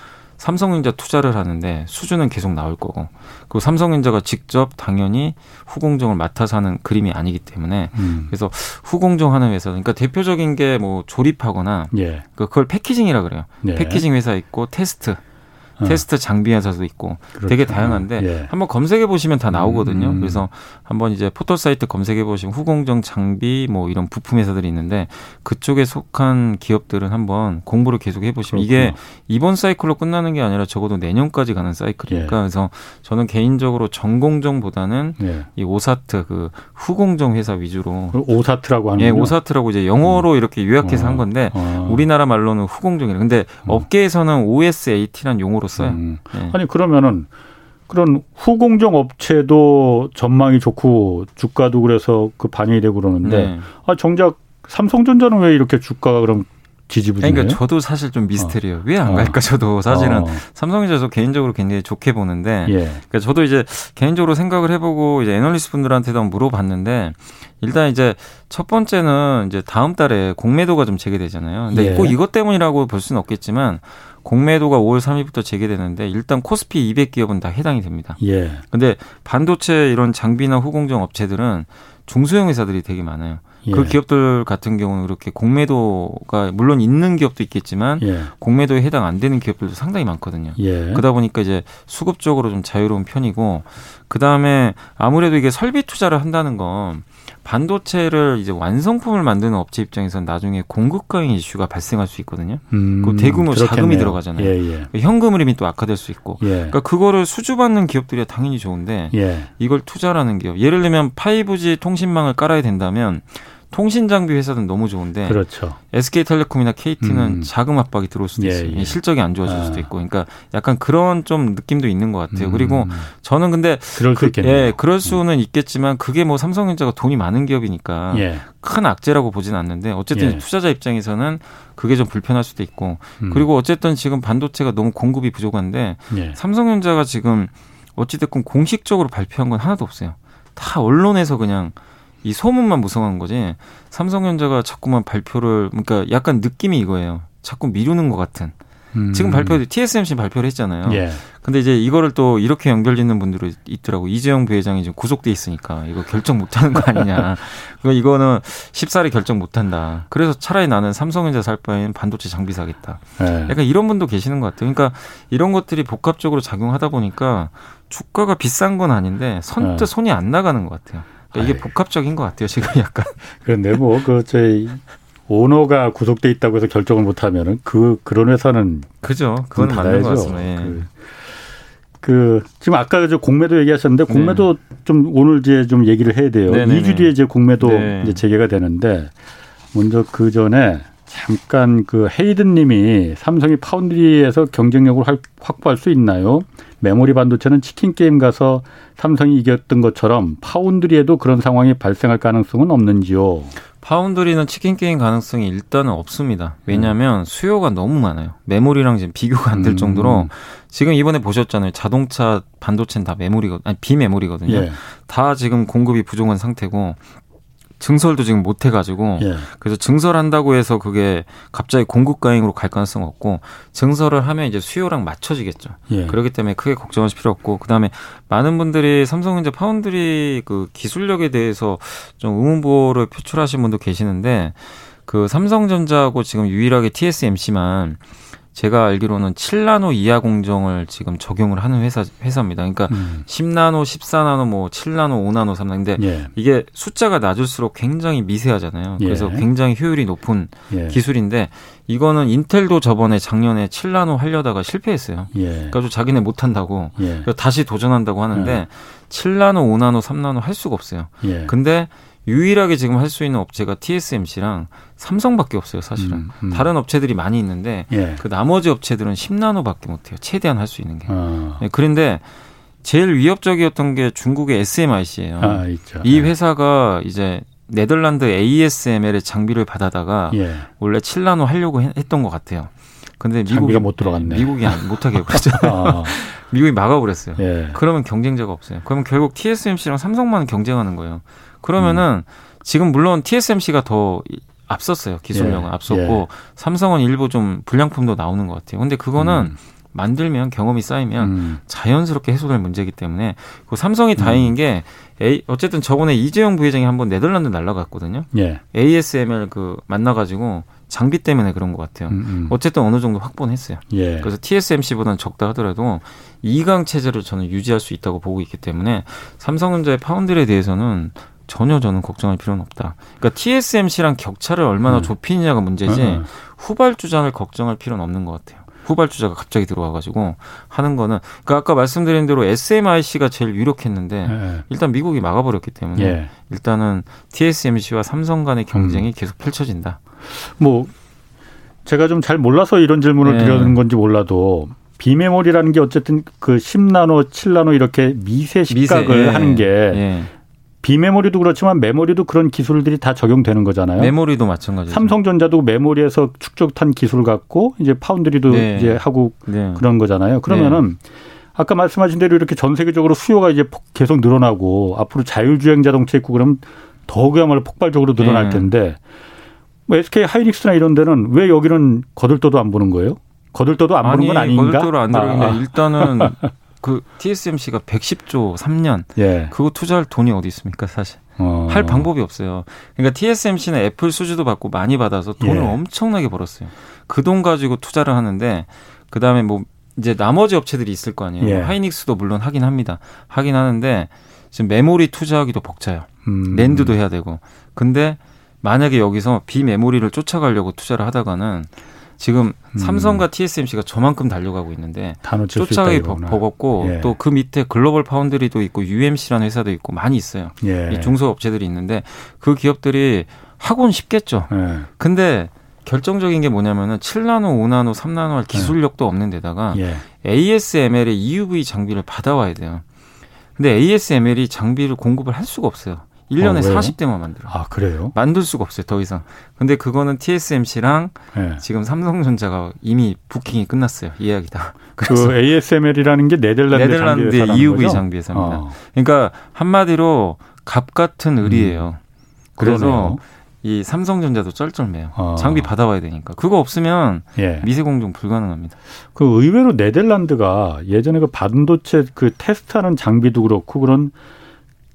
삼성전자 투자를 하는데 수주는 계속 나올 거고 그리고 삼성전자가 직접 당연히 후공정을 맡아서 하는 그림이 아니기 때문에 음. 그래서 후공정 하는 회사 그러니까 대표적인 게 뭐 조립하거나 예. 그 그걸 패키징이라 그래요. 예. 패키징 회사 있고 테스트 어. 테스트 장비 회사도 있고 그렇죠. 되게 다양한데 예. 한번 검색해 보시면 다 나오거든요. 음. 그래서 한번 이제 포털 사이트 검색해 보시면 후공정 장비 뭐 이런 부품 회사들이 있는데 그쪽에 속한 기업들은 한번 공부를 계속 해 보시면 이게 이번 사이클로 끝나는 게 아니라 적어도 내년까지 가는 사이클이니까 예. 그래서 저는 개인적으로 전공정보다는 예. 이 오사트 그 후공정 회사 위주로 오사트라고 하는 예, 오사트라고 이제 영어로 음. 이렇게 요약해서 어. 한 건데 어. 우리나라 말로는 후공정이래. 근데 음. 업계에서는 OSAT란 용어로 써요. 음. 네. 아니 그러면은 그런 후공정 업체도 전망이 좋고 주가도 그래서 그 반영이 되고 그러는데 네. 아 정작 삼성전자는 왜 이렇게 주가가 그럼 지지부진해요? 그러니까 저도 사실 좀 미스테리요. 어. 왜안 갈까 저도 사실은 어. 삼성전자 개인적으로 굉장히 좋게 보는데 예. 그러니까 저도 이제 개인적으로 생각을 해보고 이제 애널리스트 분들한테도 한번 물어봤는데 일단 이제 첫 번째는 이제 다음 달에 공매도가 좀 재개되잖아요. 근데 예. 꼭 이것 때문이라고 볼 수는 없겠지만 공매도가 5월 3일부터 재개되는데 일단 코스피 200 기업은 다 해당이 됩니다. 예. 근데 반도체 이런 장비나 후공정 업체들은 중소형 회사들이 되게 많아요. 예. 그 기업들 같은 경우는 그렇게 공매도가 물론 있는 기업도 있겠지만 예. 공매도에 해당 안 되는 기업들도 상당히 많거든요. 예. 그러다 보니까 이제 수급적으로 좀 자유로운 편이고 그 다음에 아무래도 이게 설비 투자를 한다는 건 반도체를 이제 완성품을 만드는 업체 입장에서는 나중에 공급 과잉 이슈가 발생할 수 있거든요. 음, 그 대규모 그렇겠네요. 자금이 들어가잖아요. 예, 예. 현금 흐름이 또 악화될 수 있고. 예. 그러니까 그거를 수주받는 기업들이 당연히 좋은데 예. 이걸 투자라는 기업. 예를 들면 5G 통신망을 깔아야 된다면 통신 장비 회사는 너무 좋은데 그렇죠. SK텔레콤이나 KT는 음. 자금 압박이 들어올 수도 예, 있어요. 예. 실적이 안 좋아질 아. 수도 있고, 그러니까 약간 그런 좀 느낌도 있는 것 같아요. 음. 그리고 저는 근데 그럴 그, 예, 그럴 수는 음. 있겠지만 그게 뭐 삼성전자가 돈이 많은 기업이니까 예. 큰 악재라고 보지는 않는데 어쨌든 예. 투자자 입장에서는 그게 좀 불편할 수도 있고, 음. 그리고 어쨌든 지금 반도체가 너무 공급이 부족한데 예. 삼성전자가 지금 어찌됐건 공식적으로 발표한 건 하나도 없어요. 다 언론에서 그냥 이 소문만 무성한 거지 삼성전자가 자꾸만 발표를 그러니까 약간 느낌이 이거예요. 자꾸 미루는 것 같은. 음. 지금 발표 TSMC 발표를 했잖아요. 예. 근데 이제 이거를 또 이렇게 연결짓는 분들이 있더라고. 이재용 부회장이 지금 구속돼 있으니까 이거 결정 못 하는 거 아니냐. *laughs* 그 이거는 쉽사리 결정 못 한다. 그래서 차라리 나는 삼성전자 살 바에는 반도체 장비 사겠다. 예. 약간 이런 분도 계시는 것 같아요. 그러니까 이런 것들이 복합적으로 작용하다 보니까 주가가 비싼 건 아닌데 선뜻 예. 손이 안 나가는 것 같아요. 그러니까 이게 복합적인 것 같아요. 지금 약간. *laughs* 그런데 뭐 그 저희 오너가 구속돼 있다고 해서 결정을 못하면은 그 그런 회사는 그죠. 그건 맞는 것 같습니다. 예. 그, 그, 지금 아까 저 공매도 얘기하셨는데 공매도 네. 좀 오늘 이제 좀 얘기를 해야 돼요. 네네네. 2주 뒤에 이제 공매도 네. 이제 재개가 되는데 먼저 그 전에 잠깐 그 헤이든 님이 삼성이 파운드리에서 경쟁력을 확보할 수 있나요? 메모리 반도체는 치킨 게임 가서 삼성이 이겼던 것처럼 파운드리에도 그런 상황이 발생할 가능성은 없는지요? 파운드리는 치킨 게임 가능성이 일단은 없습니다. 왜냐하면 음. 수요가 너무 많아요. 메모리랑 지금 비교가 안될 음. 정도로 지금 이번에 보셨잖아요. 자동차 반도체는 다 메모리거 아니 비메모리거든요. 예. 다 지금 공급이 부족한 상태고 증설도 지금 못 해가지고 예. 그래서 증설한다고 해서 그게 갑자기 공급 가행으로 갈 가능성 없고 증설을 하면 이제 수요랑 맞춰지겠죠. 예. 그렇기 때문에 크게 걱정하실 필요 없고 그 다음에 많은 분들이 삼성전자 파운드리 그 기술력에 대해서 좀 의문보를 표출하신 분도 계시는데 그 삼성전자하고 지금 유일하게 TSMC만 제가 알기로는 7나노 이하 공정을 지금 적용을 하는 회사 회사입니다. 그러니까 음. 10나노, 14나노, 뭐 7나노, 5나노, 3나노. 근데 예. 이게 숫자가 낮을수록 굉장히 미세하잖아요. 예. 그래서 굉장히 효율이 높은 예. 기술인데 이거는 인텔도 저번에 작년에 7나노 하려다가 실패했어요. 예. 그래서 자기네 못 한다고 예. 다시 도전한다고 하는데 7나노, 5나노, 3나노 할 수가 없어요. 예. 근데 유일하게 지금 할 수 있는 업체가 TSMC랑 삼성밖에 없어요, 사실은. 음, 음. 다른 업체들이 많이 있는데 예. 그 나머지 업체들은 10나노밖에 못 해요. 최대한 할 수 있는 게. 어. 네, 그런데 제일 위협적이었던 게 중국의 SMIC예요. 아, 이 예. 회사가 이제 네덜란드 ASML의 장비를 받아다가 예. 원래 7나노 하려고 했던 것 같아요. 근데 미국이 못 들어갔네. 미국이 못하게 그랬죠. *laughs* 아. 미국이 막아버렸어요. 예. 그러면 경쟁자가 없어요. 그러면 결국 TSMC랑 삼성만 경쟁하는 거예요. 그러면은 음. 지금 물론 TSMC가 더 앞섰어요. 기술력은 예. 앞섰고 예. 삼성은 일부 좀 불량품도 나오는 것 같아요. 근데 그거는 음. 만들면 경험이 쌓이면 음. 자연스럽게 해소될 문제이기 때문에 그 삼성이 다행인 게 A, 어쨌든 저번에 이재용 부회장이 한번 네덜란드 날라갔거든요. 예. ASML 그 만나가지고 장비 때문에 그런 것 같아요. 음, 음. 어쨌든 어느 정도 확보는 했어요. 예. 그래서 TSMC보다는 적다 하더라도 2강 체제를 저는 유지할 수 있다고 보고 있기 때문에 삼성전자의 파운드에 대해서는 전혀 저는 걱정할 필요는 없다. 그러니까 TSMC랑 격차를 얼마나 음. 좁히느냐가 문제지 음, 음. 후발주장을 걱정할 필요는 없는 것 같아요. 후발주자가 갑자기 들어와가지고 하는 거는 그러니까 아까 말씀드린 대로 SMIC가 제일 유력했는데 네. 일단 미국이 막아버렸기 때문에 예. 일단은 TSMC와 삼성 간의 경쟁이 음. 계속 펼쳐진다. 뭐 제가 좀 잘 몰라서 이런 질문을 네. 드리는 건지 몰라도 비메모리라는 게 어쨌든 그 10나노, 7나노 이렇게 미세 식각을 미세, 예. 하는 게 예. 비메모리도 그렇지만 메모리도 그런 기술들이 다 적용되는 거잖아요. 메모리도 마찬가지죠. 삼성전자도 메모리에서 축적한 기술 갖고 이제 파운드리도 네. 이제 하고 네. 그런 거잖아요. 그러면은 네. 아까 말씀하신 대로 이렇게 전 세계적으로 수요가 이제 계속 늘어나고 앞으로 자율주행 자동차 있고 그러면 더 그야말로 폭발적으로 늘어날 네. 텐데 뭐 SK 하이닉스나 이런 데는 왜 여기는 거들떠도 안 보는 거예요? 거들떠도 안 보는 건 아닌가? 거들떠를 안 들어있는데 아. 일단은 *laughs* 그 TSMC가 110조 3년 예. 그거 투자할 돈이 어디 있습니까 사실 어. 할 방법이 없어요. 그러니까 TSMC는 애플 수주도 받고 많이 받아서 돈을 예. 엄청나게 벌었어요. 그 돈 가지고 투자를 하는데 그 다음에 뭐 이제 나머지 업체들이 있을 거 아니에요. 예. 하이닉스도 물론 하긴 합니다. 하긴 하는데 지금 메모리 투자하기도 벅차요. 음. 랜드도 해야 되고. 근데 만약에 여기서 비메모리를 쫓아가려고 투자를 하다가는 지금 음. 삼성과 TSMC가 저만큼 달려가고 있는데 쫓아가기 버겁고 예. 또그 밑에 글로벌 파운드리도 있고 UMC라는 회사도 있고 많이 있어요. 예. 이 중소업체들이 있는데 그 기업들이 하고는 쉽겠죠. 예. 근데 결정적인 게 뭐냐면은 7나노, 5나노, 3나노 할 기술력도 없는 데다가 예. ASML의 EUV 장비를 받아와야 돼요. 근데 ASML이 장비를 공급을 할 수가 없어요. 1년에 어, 40대만 만들어. 아, 그래요? 만들 수가 없어요, 더 이상. 근데 그거는 TSMC랑 네. 지금 삼성전자가 이미 부킹이 끝났어요. 예약이 다. *laughs* 그 ASML이라는 게 네덜란드 네덜란드 EUV 장비 회사입니다. 어. 그러니까 한마디로 갑 같은 의리예요. 음. 그래서 이 삼성전자도 쩔쩔매요. 어. 장비 받아와야 되니까. 그거 없으면 예. 미세 공정 불가능합니다. 그 의외로 네덜란드가 예전에 그 반도체 그 테스트하는 장비도 그렇고 그런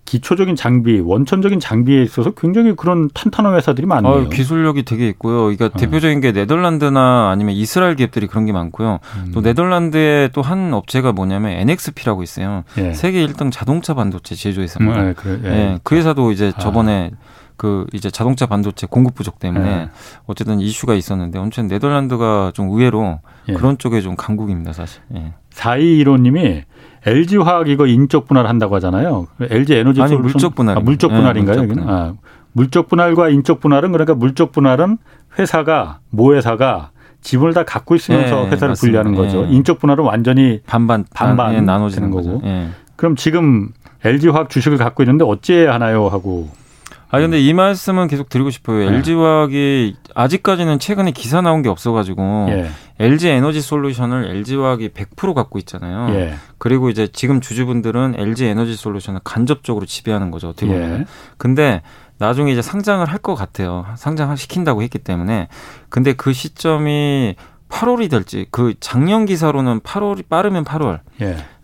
기초적인 장비, 원천적인 장비에 있어서 굉장히 그런 탄탄한 회사들이 많네요. 어, 기술력이 되게 있고요. 그러니까 어. 대표적인 게 네덜란드나 아니면 이스라엘 기업들이 그런 게 많고요. 음. 또 네덜란드에 또한 업체가 뭐냐면 NXP라고 있어요. 예. 세계 1등 자동차 반도체 제조회사입니다. 음, 예, 그래, 예. 예, 그 회사도 이제 아. 저번에 그 이제 자동차 반도체 공급 부족 때문에 예. 어쨌든 이슈가 있었는데 엄청 네덜란드가 좀 의외로 예. 그런 쪽에 좀 강국입니다, 사실. 예. 4215님이 LG 화학 이거 인적 분할 한다고 하잖아요. LG 에너지 아니 솔루션 물적 분할 아, 물적 분할인가요? 네, 물적 분할. 아, 물적 분할과 인적 분할은 그러니까 물적 분할은 회사가 모 회사가 지분을 다 갖고 있으면서 네, 회사를 맞습니다. 분리하는 거죠. 네. 인적 분할은 완전히 반반 반반 네, 나눠지는 거고. 네. 그럼 지금 LG 화학 주식을 갖고 있는데 어찌해야 하나요 하고 아 근데 이 말씀은 계속 드리고 싶어요. 네. LG 화학이 아직까지는 최근에 기사 나온 게 없어가지고 예. LG 에너지 솔루션을 LG 화학이 100% 갖고 있잖아요. 예. 그리고 이제 지금 주주분들은 LG 에너지 솔루션을 간접적으로 지배하는 거죠. 어떻게 보면. 예. 근데 나중에 이제 상장을 할 것 같아요. 상장 시킨다고 했기 때문에. 근데 그 시점이 8월이 될지 그 작년 기사로는 8월이 빠르면 8월.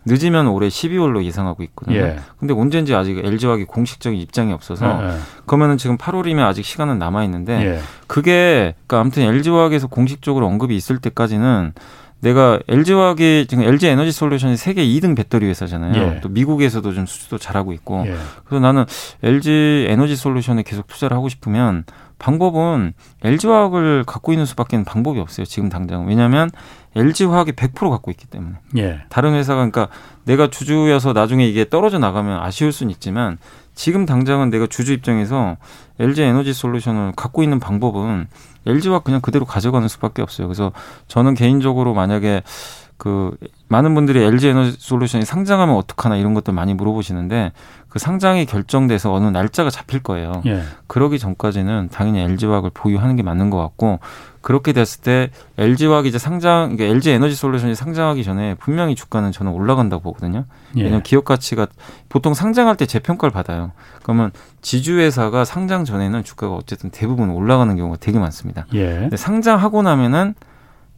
예. 늦으면 올해 12월로 예상하고 있거든요. 예. 근데 언제인지 아직 LG화학이 공식적인 입장이 없어서 예, 예. 그러면은 지금 8월이면 아직 시간은 남아 있는데 예. 그게 그러니까 아무튼 LG화학에서 공식적으로 언급이 있을 때까지는 내가 LG화학이 지금 LG 에너지 솔루션이 세계 2등 배터리 회사잖아요. 예. 또 미국에서도 좀 수주도 잘하고 있고. 예. 그래서 나는 LG 에너지 솔루션에 계속 투자를 하고 싶으면 방법은 LG화학을 갖고 있는 수밖에 는 방법이 없어요. 지금 당장. 왜냐하면 LG화학이 100% 갖고 있기 때문에. 예. 다른 회사가 그러니까 내가 주주여서 나중에 이게 떨어져 나가면 아쉬울 수는 있지만 지금 당장은 내가 주주 입장에서 LG 에너지 솔루션을 갖고 있는 방법은 LG화학 그냥 그대로 가져가는 수밖에 없어요. 그래서 저는 개인적으로 만약에 그 많은 분들이 LG 에너지 솔루션이 상장하면 어떡하나 이런 것들 많이 물어보시는데 그 상장이 결정돼서 어느 날짜가 잡힐 거예요. 예. 그러기 전까지는 당연히 LG화학을 보유하는 게 맞는 것 같고 그렇게 됐을 때 LG화학이 이제 상장, 그러니까 LG 에너지 솔루션이 상장하기 전에 분명히 주가는 저는 올라간다고 보거든요. 예. 왜냐면 기업 가치가 보통 상장할 때 재평가를 받아요. 그러면 지주회사가 상장 전에는 주가가 어쨌든 대부분 올라가는 경우가 되게 많습니다. 예. 근데 상장하고 나면은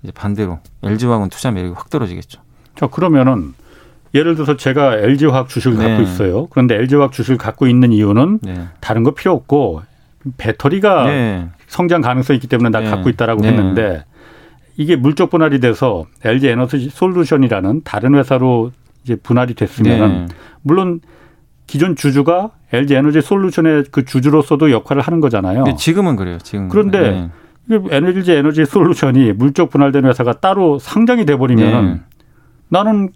이제 반대로 LG화학은 투자 매력이 확 떨어지겠죠. 자 그러면은 예를 들어서 제가 LG화학 주식을 네. 갖고 있어요. 그런데 LG화학 주식을 갖고 있는 이유는 네. 다른 거 필요 없고 배터리가 네. 성장 가능성이 있기 때문에 나 네. 갖고 있다라고 네. 했는데 이게 물적 분할이 돼서 LG 에너지 솔루션이라는 다른 회사로 이제 분할이 됐으면 네. 물론 기존 주주가 LG 에너지 솔루션의 그 주주로서도 역할을 하는 거잖아요. 네, 지금은 그래요. 지금 그런데 네. LG 에너지 솔루션이 물적 분할된 회사가 따로 상장이 돼 버리면 네. 나는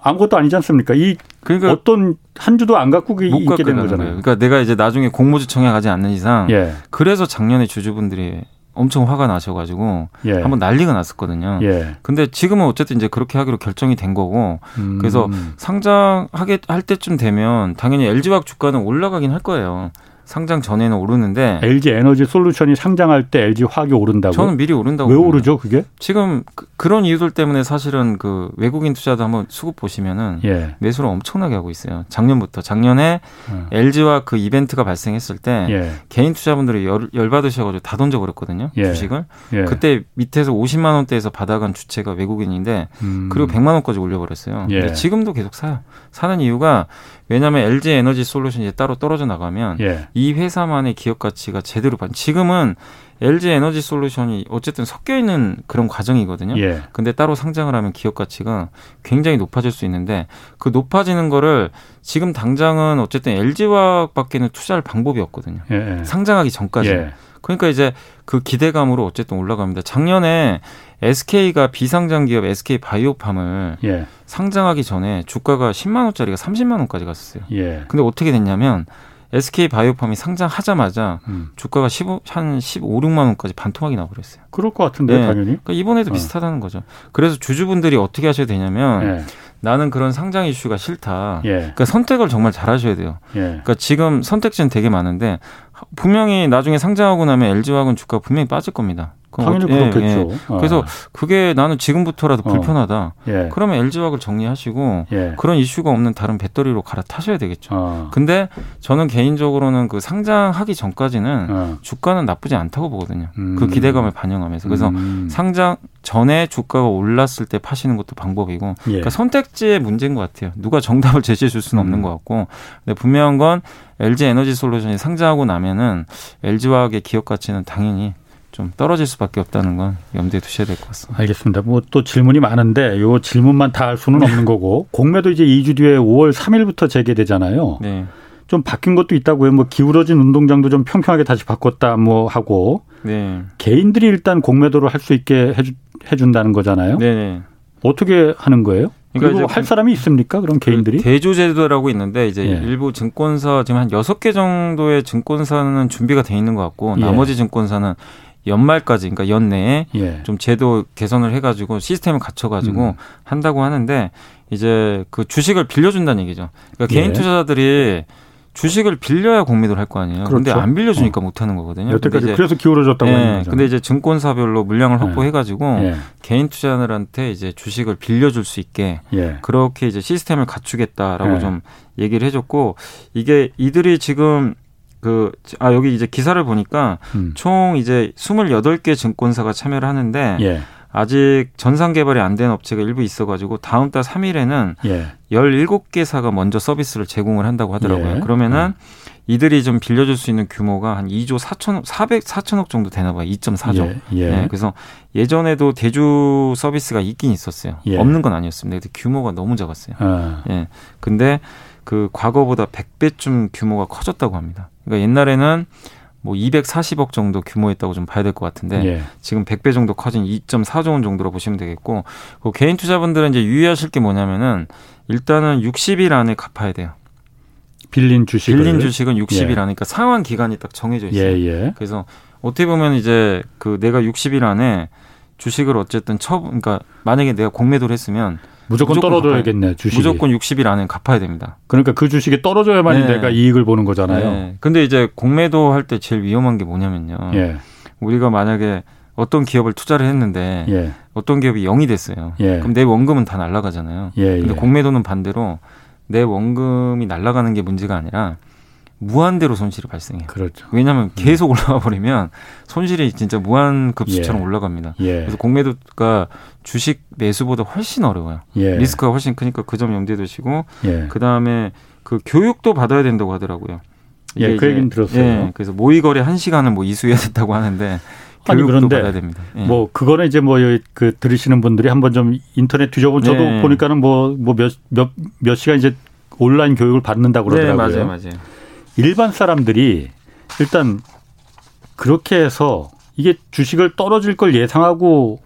아무것도 아니지 않습니까? 이 그러니까 어떤 한 주도 안 갖고 있게 되는 거잖아요. 거예요. 그러니까 내가 이제 나중에 공모주청에 가지 않는 이상 예. 그래서 작년에 주주분들이 엄청 화가 나셔가지고 예. 한번 난리가 났었거든요. 예. 근데 지금은 어쨌든 이제 그렇게 하기로 결정이 된 거고 음. 그래서 상장하게 할 때쯤 되면 당연히 LG화학 주가는 올라가긴 할 거예요. 상장 전에는 오르는데 LG 에너지 솔루션이 상장할 때 LG 화학이 오른다고? 저는 미리 오른다고. 왜 봅니다. 오르죠, 그게? 지금 그, 런 이유들 때문에 사실은 그 외국인 투자도 한번 수급 보시면은 예. 매수를 엄청나게 하고 있어요. 작년부터 작년에 음. LG와 그 이벤트가 발생했을 때 예. 개인 투자분들이 열, 열 받으셔가지고 다 던져 버렸거든요. 예. 주식을. 예. 그때 밑에서 50만 원대에서 받아간 주체가 외국인인데 음. 그리고 100만 원까지 올려버렸어요. 예. 근데 지금도 계속 사요. 사는 이유가 왜냐하면 LG 에너지 솔루션이 따로 떨어져 나가면 예. 이 회사만의 기업 가치가 제대로 반. 지금은 LG 에너지 솔루션이 어쨌든 섞여 있는 그런 과정이거든요. 예. 근데 따로 상장을 하면 기업 가치가 굉장히 높아질 수 있는데 그 높아지는 거를 지금 당장은 어쨌든 LG화학밖에는 투자할 방법이 없거든요. 예. 상장하기 전까지. 예. 그러니까 이제 그 기대감으로 어쨌든 올라갑니다. 작년에 SK가 비상장 기업 SK 바이오팜을 예. 상장하기 전에 주가가 10만 원짜리가 30만 원까지 갔었어요. 예. 근데 어떻게 됐냐면 SK 바이오팜이 상장하자마자 음. 주가가 15, 한 15, 6만 원까지 반토막이 나버렸어요. 그럴 것 같은데 네. 당연히. 그러니까 이번에도 어. 비슷하다는 거죠. 그래서 주주분들이 어떻게 하셔야 되냐면 예. 나는 그런 상장 이슈가 싫다. 예. 그러니까 선택을 정말 잘 하셔야 돼요. 예. 그러니까 지금 선택지는 되게 많은데 분명히 나중에 상장하고 나면 LG화학은 주가 분명히 빠질 겁니다. 당연히 어, 그렇겠죠. 예, 예. 그래서 그게 나는 지금부터라도 어. 불편하다. 예. 그러면 LG화학을 정리하시고 예. 그런 이슈가 없는 다른 배터리로 갈아타셔야 되겠죠. 어. 근데 저는 개인적으로는 그 상장하기 전까지는 어. 주가는 나쁘지 않다고 보거든요. 그 음. 그 기대감을 반영하면서 그래서 음. 상장 전에 주가가 올랐을 때 파시는 것도 방법이고 예. 그러니까 선택지의 문제인 것 같아요. 누가 정답을 *laughs* 제시해 줄 수는 음. 없는 것 같고 근데 분명한 건 LG 에너지 솔루션이 상장하고 나면은 LG화학의 기업 가치는 당연히 좀 떨어질 수밖에 없다는 건 염두에 두셔야 될 것 같습니다. 알겠습니다. 뭐 또 질문이 많은데 요 질문만 다 할 수는 없는 거고 공매도 이제 2주 뒤에 5월 3일부터 재개되잖아요. 네. 좀 바뀐 것도 있다고요. 뭐 기울어진 운동장도 좀 평평하게 다시 바꿨다 뭐 하고 네. 개인들이 일단 공매도를 할 수 있게 해준다는 거잖아요. 네. 어떻게 하는 거예요? 그러니까 그리고 할 사람이 있습니까? 그런 개인들이? 대조제도라고 있는데 이제 예. 일부 증권사 지금 한 여섯 개 정도의 증권사는 준비가 돼 있는 것 같고 예. 나머지 증권사는 연말까지 그러니까 연내에 예. 좀 제도 개선을 해가지고 시스템을 갖춰가지고 음. 한다고 하는데 이제 그 주식을 빌려준다는 얘기죠. 그러니까 개인 예. 투자자들이 주식을 빌려야 공매도를 할 거 아니에요. 그렇죠. 근데 안 빌려주니까 어. 못 하는 거거든요. 여태까지 그래서 기울어졌다고 하는 예. 근데 이제 증권사별로 물량을 예. 확보해 가지고 예. 개인 투자자들한테 이제 주식을 빌려줄 수 있게 예. 그렇게 이제 시스템을 갖추겠다라고 예. 좀 얘기를 해줬고 이게 이들이 지금 그, 아, 여기 이제 기사를 보니까 음. 총 이제 28개 증권사가 참여를 하는데 예. 아직 전상 개발이 안 된 업체가 일부 있어가지고 다음 달 3일에는 예. 17개사가 먼저 서비스를 제공을 한다고 하더라고요. 예. 그러면은 음. 이들이 좀 빌려줄 수 있는 규모가 한 2조 4천 400 4천억 정도 되나 봐요. 2.4조. 예. 예. 네, 그래서 예전에도 대주 서비스가 있긴 있었어요. 예. 없는 건 아니었습니다. 근데 규모가 너무 작았어요. 아. 예. 근데 그 과거보다 100배쯤 규모가 커졌다고 합니다. 그러니까 옛날에는 뭐 240억 정도 규모였다고 좀 봐야 될 것 같은데 예. 지금 100배 정도 커진 2.4조 원 정도로 보시면 되겠고 그 개인 투자분들은 이제 유의하실 게 뭐냐면은 일단은 60일 안에 갚아야 돼요. 빌린 주식 빌린 주식은 60일 예. 안에 그러니까 상환 기간이 딱 정해져 있어요. 예, 예. 그래서 어떻게 보면 이제 그 내가 60일 안에 주식을 어쨌든 처 그러니까 만약에 내가 공매도를 했으면 무조건, 무조건 떨어져야겠네 주식이. 무조건 60일 안에 갚아야 됩니다. 그러니까 그 주식이 떨어져야만이 네. 내가 이익을 보는 거잖아요. 네. 근데 이제 공매도 할 때 제일 위험한 게 뭐냐면요. 예. 우리가 만약에 어떤 기업을 투자를 했는데 예. 어떤 기업이 0이 됐어요. 예. 그럼 내 원금은 다 날라가잖아요. 예, 근데 예. 공매도는 반대로 내 원금이 날라가는 게 문제가 아니라 무한대로 손실이 발생해요. 그렇죠. 왜냐하면 음. 계속 올라가 버리면 손실이 진짜 무한 급수처럼 예. 올라갑니다. 예. 그래서 공매도가 주식 매수보다 훨씬 어려워요. 예. 리스크가 훨씬 크니까 그 점 염두에 두시고 예. 그 다음에 그 교육도 받아야 된다고 하더라고요. 예, 그 얘기는 들었어요. 예, 그래서 모의 거래 한 시간을 뭐 이수해야 된다고 하는데 아니 그런데 예. 뭐 그거는 이제 뭐 그 들으시는 분들이 한번 좀 인터넷 뒤져본 저도 네. 보니까는 뭐뭐몇몇 몇 시간 이제 온라인 교육을 받는다고 네, 그러더라고요. 네, 맞아요, 맞아요. 일반 사람들이 일단 그렇게 해서 이게 주식을 떨어질 걸 예상하고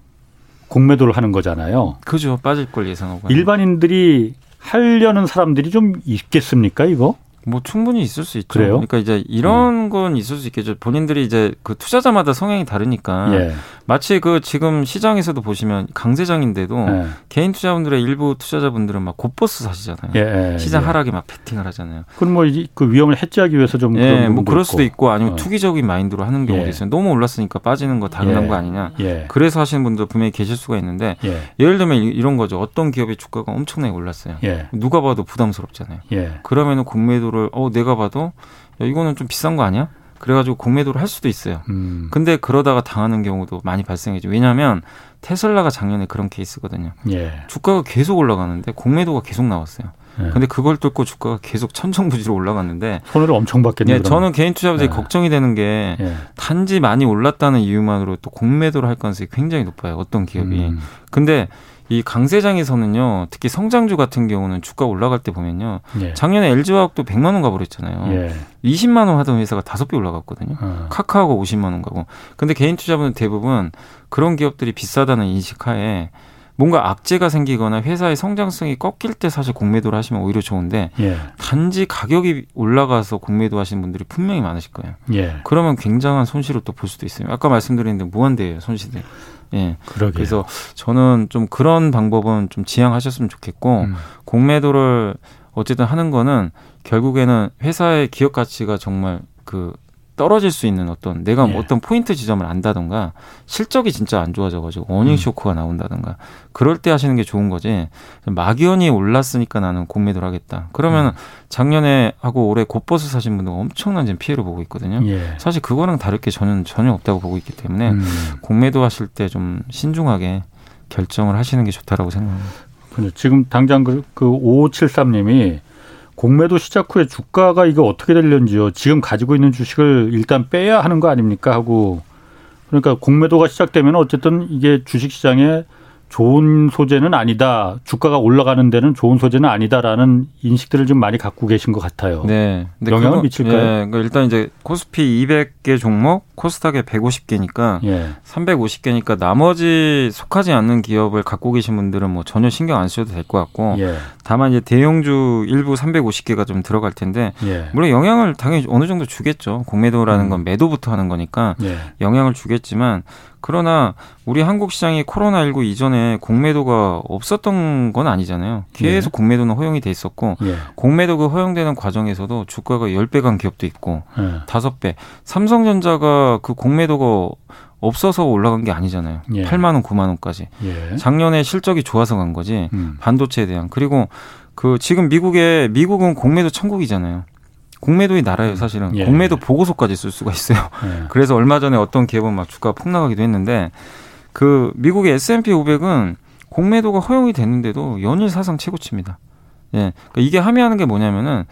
공매도를 하는 거잖아요. 그죠. 빠질 걸 예상하고. 일반인들이 하려는 사람들이 좀 있겠습니까, 이거? 뭐 충분히 있을 수 있죠. 그래요? 그러니까 이제 이런 음. 건 있을 수 있겠죠. 본인들이 이제 그 투자자마다 성향이 다르니까 예. 마치 그 지금 시장에서도 보시면 강세장인데도 예. 개인 투자분들의 일부 투자자분들은 막 곧버스 사시잖아요. 예. 예 시장 예. 하락에 막 베팅을 하잖아요. 그럼 뭐 그 위험을 해지하기 위해서 좀 예, 그런 뭐 그럴 수도 있고 아니면 어. 투기적인 마인드로 하는 경우도 있어요. 너무 올랐으니까 빠지는 거 당연한 거 아니냐. 그래서 하시는 분들 분명히 계실 수가 있는데 예 를 들면 이런 거죠. 어떤 기업의 주가가 엄청나게 올랐어요. 누가 봐도 부담스럽잖아요. 그러면은 공매도를 어 내가 봐도 야, 이거는 좀 비싼 거 아니야? 그래가지고 공매도를 할 수도 있어요. 음. 근데 그러다가 당하는 경우도 많이 발생해죠. 왜냐하면 테슬라가 작년에 그런 케이스거든요. 예. 주가가 계속 올라가는데 공매도가 계속 나왔어요. 예. 근데 그걸 뚫고 주가가 계속 천정부지로 올라갔는데 손해를 엄청 받겠네요. 예, 저는 개인 투자자들이 예. 걱정이 되는 게 예. 단지 많이 올랐다는 이유만으로 또 공매도를 할 가능성이 굉장히 높아요. 어떤 기업이. 음. 근데 이 강세장에서는요, 특히 성장주 같은 경우는 주가 올라갈 때 보면요. 예. 작년에 LG화학도 100만 원 가버렸잖아요. 예. 20만 원 하던 회사가 다섯 배 올라갔거든요. 어. 카카오가 50만 원 가고. 근데 개인 투자분은 대부분 그런 기업들이 비싸다는 인식하에 뭔가 악재가 생기거나 회사의 성장성이 꺾일 때 사실 공매도를 하시면 오히려 좋은데 예. 단지 가격이 올라가서 공매도 하시는 분들이 분명히 많으실 거예요. 예. 그러면 굉장한 손실을 또 볼 수도 있어요. 아까 말씀드렸는데 무한대예요, 손실이. 예. 그러게요. 그래서 저는 좀 그런 방법은 좀 지향하셨으면 좋겠고 음. 공매도를 어쨌든 하는 거는 결국에는 회사의 기업 가치가 정말 그 떨어질 수 있는 어떤 내가 예. 어떤 포인트 지점을 안다던가 실적이 진짜 안 좋아져가지고 어닝 음. 쇼크가 나온다던가 그럴 때 하시는 게 좋은 거지 막연히 올랐으니까 나는 공매도를 하겠다 그러면 음. 작년에 하고 올해 곧버스 사신 분들 엄청난 지금 피해를 보고 있거든요 예. 사실 그거랑 다를 게 저는 전혀 없다고 보고 있기 때문에 음. 공매도 하실 때 좀 신중하게 결정을 하시는 게 좋다라고 생각합니다. 지금 당장 그, 그 5573님이 공매도 시작 후에 주가가 이거 어떻게 될런지요. 지금 가지고 있는 주식을 일단 빼야 하는 거 아닙니까 하고 그러니까 공매도가 시작되면 어쨌든 이게 주식 시장에 좋은 소재는 아니다. 주가가 올라가는 데는 좋은 소재는 아니다라는 인식들을 좀 많이 갖고 계신 것 같아요. 네. 영향을 그거, 미칠까요? 예, 그러니까 일단 이제 코스피 200개 종목, 코스닥에 150개니까 예. 350개니까 나머지 속하지 않는 기업을 갖고 계신 분들은 뭐 전혀 신경 안 쓰셔도 될 것 같고 예. 다만 이제 대형주 일부 350개가 좀 들어갈 텐데 예. 물론 영향을 당연히 어느 정도 주겠죠. 공매도라는 음. 건 매도부터 하는 거니까 예. 영향을 주겠지만 그러나 우리 한국 시장이 코로나19 이전에 공매도가 없었던 건 아니잖아요. 계속 예. 공매도는 허용이 돼 있었고 예. 공매도가 허용되는 과정에서도 주가가 10배 간 기업도 있고 예. 5배. 삼성전자가 그 공매도가 없어서 올라간 게 아니잖아요. 예. 8만 원, 9만 원까지. 예. 작년에 실적이 좋아서 간 거지. 음. 반도체에 대한. 그리고 그 지금 미국에 미국은 공매도 천국이잖아요. 공매도의 나라예요, 사실은. 예. 공매도 보고서까지 쓸 수가 있어요. 예. *laughs* 그래서 얼마 전에 어떤 기업은 막 주가가 폭락하기도 했는데 그 미국의 S&P 500은 공매도가 허용이 됐는데도 연일 사상 최고치입니다. 예. 그러니까 이게 함의하는 게 뭐냐면은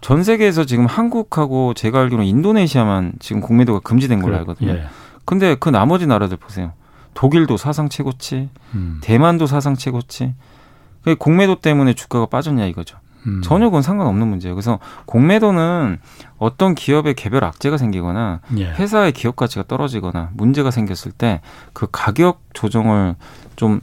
전 세계에서 지금 한국하고 제가 알기로는 인도네시아만 지금 공매도가 금지된 걸로. 알거든요. 예. 근데 그 나머지 나라들 보세요. 독일도 사상 최고치, 음. 대만도 사상 최고치. 공매도 때문에 주가가 빠졌냐 이거죠. 음. 전혀 그건 상관없는 문제예요. 그래서 공매도는 어떤 기업의 개별 악재가 생기거나 예. 회사의 기업 가치가 떨어지거나 문제가 생겼을 때 그 가격 조정을 좀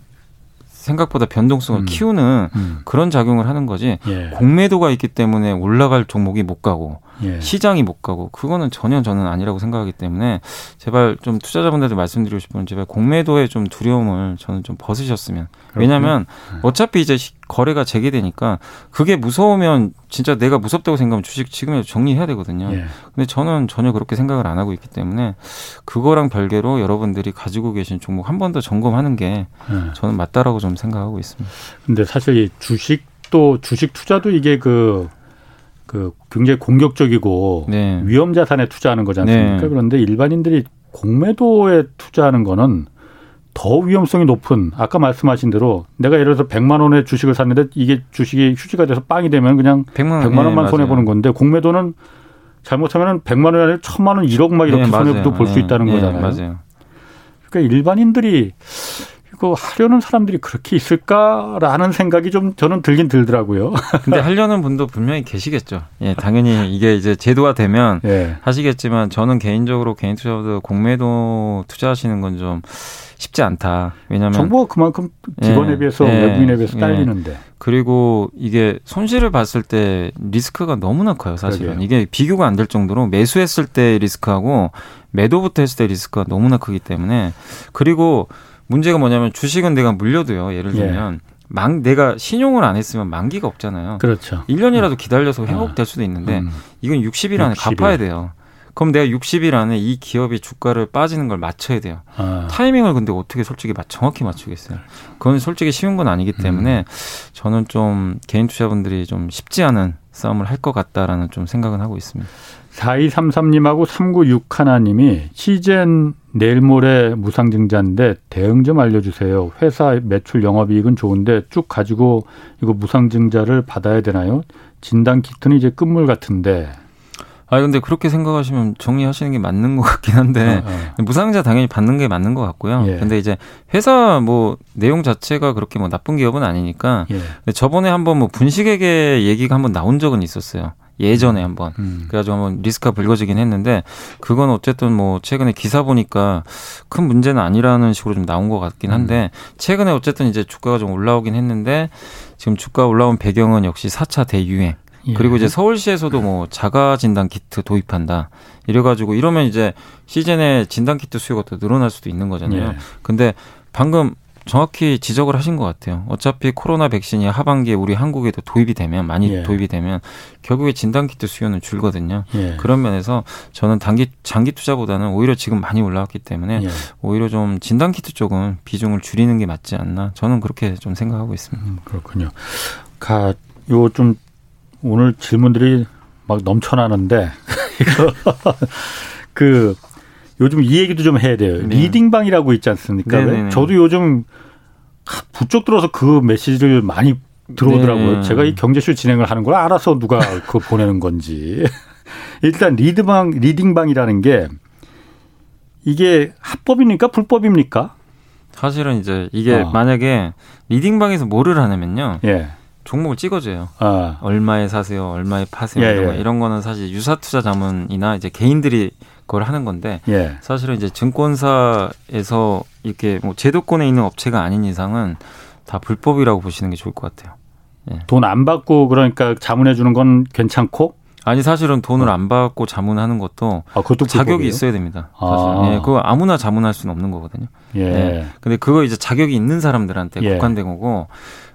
생각보다 변동성을 음. 키우는 음. 그런 작용을 하는 거지 예. 공매도가 있기 때문에 올라갈 종목이 못 가고 예. 시장이 못 가고 그거는 전혀 저는 아니라고 생각하기 때문에 제발 좀 투자자분들한테 말씀드리고 싶은 제발 공매도의 좀 두려움을 저는 좀 벗으셨으면 왜냐하면 네. 어차피 이제 거래가 재개되니까 그게 무서우면 진짜 내가 무섭다고 생각하면 주식 지금이라도 정리해야 되거든요. 예. 근데 저는 전혀 그렇게 생각을 안 하고 있기 때문에 그거랑 별개로 여러분들이 가지고 계신 종목 한 번 더 점검하는 게 예. 저는 맞다라고 좀 생각하고 있습니다. 근데 사실 이 주식도 주식 투자도 이게 그 그 굉장히 공격적이고 네. 위험 자산에 투자하는 거지 않습니까? 네. 그런데 일반인들이 공매도에 투자하는 거는 더 위험성이 높은 아까 말씀하신 대로 내가 예를 들어서 100만 원의 주식을 샀는데 이게 주식이 휴지가 돼서 빵이 되면 그냥 100만, 100만 원만 네, 손해 보는 건데 공매도는 잘못하면 100만 원이 아니라 1000만 원, 1억 막 이렇게 네, 손해도 볼수 네, 있다는 네, 거잖아요. 맞아요. 그러니까 일반인들이 이거 하려는 사람들이 그렇게 있을까라는 생각이 좀 저는 들긴 들더라고요. *laughs* 근데 하려는 분도 분명히 계시겠죠. 예, 당연히 이게 이제 제도화 되면 예. 하시겠지만 저는 개인적으로 개인 투자보다 공매도 투자하시는 건 좀 쉽지 않다. 왜냐하면 정보가 그만큼 기관에 예, 비해서 예, 외국인에 비해서 예. 딸리는데. 그리고 이게 손실을 봤을 때 리스크가 너무나 커요, 사실은. 그러게요. 이게 비교가 안 될 정도로 매수했을 때 리스크하고 매도부터 했을 때 리스크가 너무나 크기 때문에 그리고 문제가 뭐냐면 주식은 내가 물려도요. 예를 예. 들면 예. 망 내가 신용을 안 했으면 만기가 없잖아요. 그렇죠. 1년이라도 기다려서 회복될 수도 있는데 음. 이건 60일 안에 60일. 갚아야 돼요. 그럼 내가 60일 안에 이 기업이 주가를 빠지는 걸 맞춰야 돼요. 아. 타이밍을 근데 어떻게 솔직히 정확히 맞추겠어요. 그건 솔직히 쉬운 건 아니기 때문에 음. 저는 좀 개인 투자분들이 좀 쉽지 않은 싸움을 할 것 같다라는 좀 생각은 하고 있습니다. 4233님하고 3961님이 시젠 내일 모레 무상증자인데 대응 좀 알려주세요. 회사 매출 영업이익은 좋은데 쭉 가지고 이거 무상증자를 받아야 되나요? 진단 키트는 이제 끝물 같은데. 아 근데 그렇게 생각하시면 정리하시는 게 맞는 것 같긴 한데 어, 어. 무상자 당연히 받는 게 맞는 것 같고요. 예. 근데 이제 회사 뭐 내용 자체가 그렇게 뭐 나쁜 기업은 아니니까 예. 저번에 한번 뭐 분식회계 얘기가 한번 나온 적은 있었어요. 예전에 한번 음. 그래가지고 한번 리스크가 불거지긴 했는데 그건 어쨌든 뭐 최근에 기사 보니까 큰 문제는 아니라는 식으로 좀 나온 것 같긴 한데 음. 최근에 어쨌든 이제 주가가 좀 올라오긴 했는데 지금 주가 올라온 배경은 역시 4차 대유행 예. 그리고 이제 서울시에서도 뭐 자가 진단 키트 도입한다. 이래가지고 이러면 이제 시즌에 진단 키트 수요가 더 늘어날 수도 있는 거잖아요. 예. 근데 방금 정확히 지적을 하신 것 같아요. 어차피 코로나 백신이 하반기에 우리 한국에도 도입이 되면 많이 예. 도입이 되면 결국에 진단 키트 수요는 줄거든요. 예. 그런 면에서 저는 단기 장기 투자보다는 오히려 지금 많이 올라왔기 때문에 예. 오히려 좀 진단 키트 쪽은 비중을 줄이는 게 맞지 않나 저는 그렇게 좀 생각하고 있습니다. 음, 그렇군요. 가 요 좀 오늘 질문들이 막 넘쳐나는데 *laughs* *laughs* 그 요즘 이 얘기도 좀 해야 돼요. 네. 리딩방이라고 있지 않습니까? 네네네. 저도 요즘 부쩍 들어서 그 메시지를 많이 들어오더라고요. 네. 제가 이 경제쇼 진행을 하는 걸 알아서 누가 *laughs* 그 보내는 건지. *laughs* 일단 리드방, 리딩방이라는 게 이게 합법입니까? 불법입니까? 사실은 이제 이게 어. 만약에 리딩방에서 뭐를 하냐면요. 예. 종목을 찍어줘요. 아. 얼마에 사세요, 얼마에 파세요 예, 이런, 예. 이런 거는 사실 유사 투자 자문이나 이제 개인들이 그걸 하는 건데 예. 사실은 이제 증권사에서 이렇게 뭐 제도권에 있는 업체가 아닌 이상은 다 불법이라고 보시는 게 좋을 것 같아요. 예. 돈안 받고 그러니까 자문해 주는 건 괜찮고 아니 사실은 돈을 어. 안 받고 자문하는 것도 아, 그것도 자격이 있어야 됩니다. 사실. 아. 예, 그거 아무나 자문할 수는 없는 거거든요. 예. 예. 근데 그거 이제 자격이 있는 사람들한테 예. 국한된 거고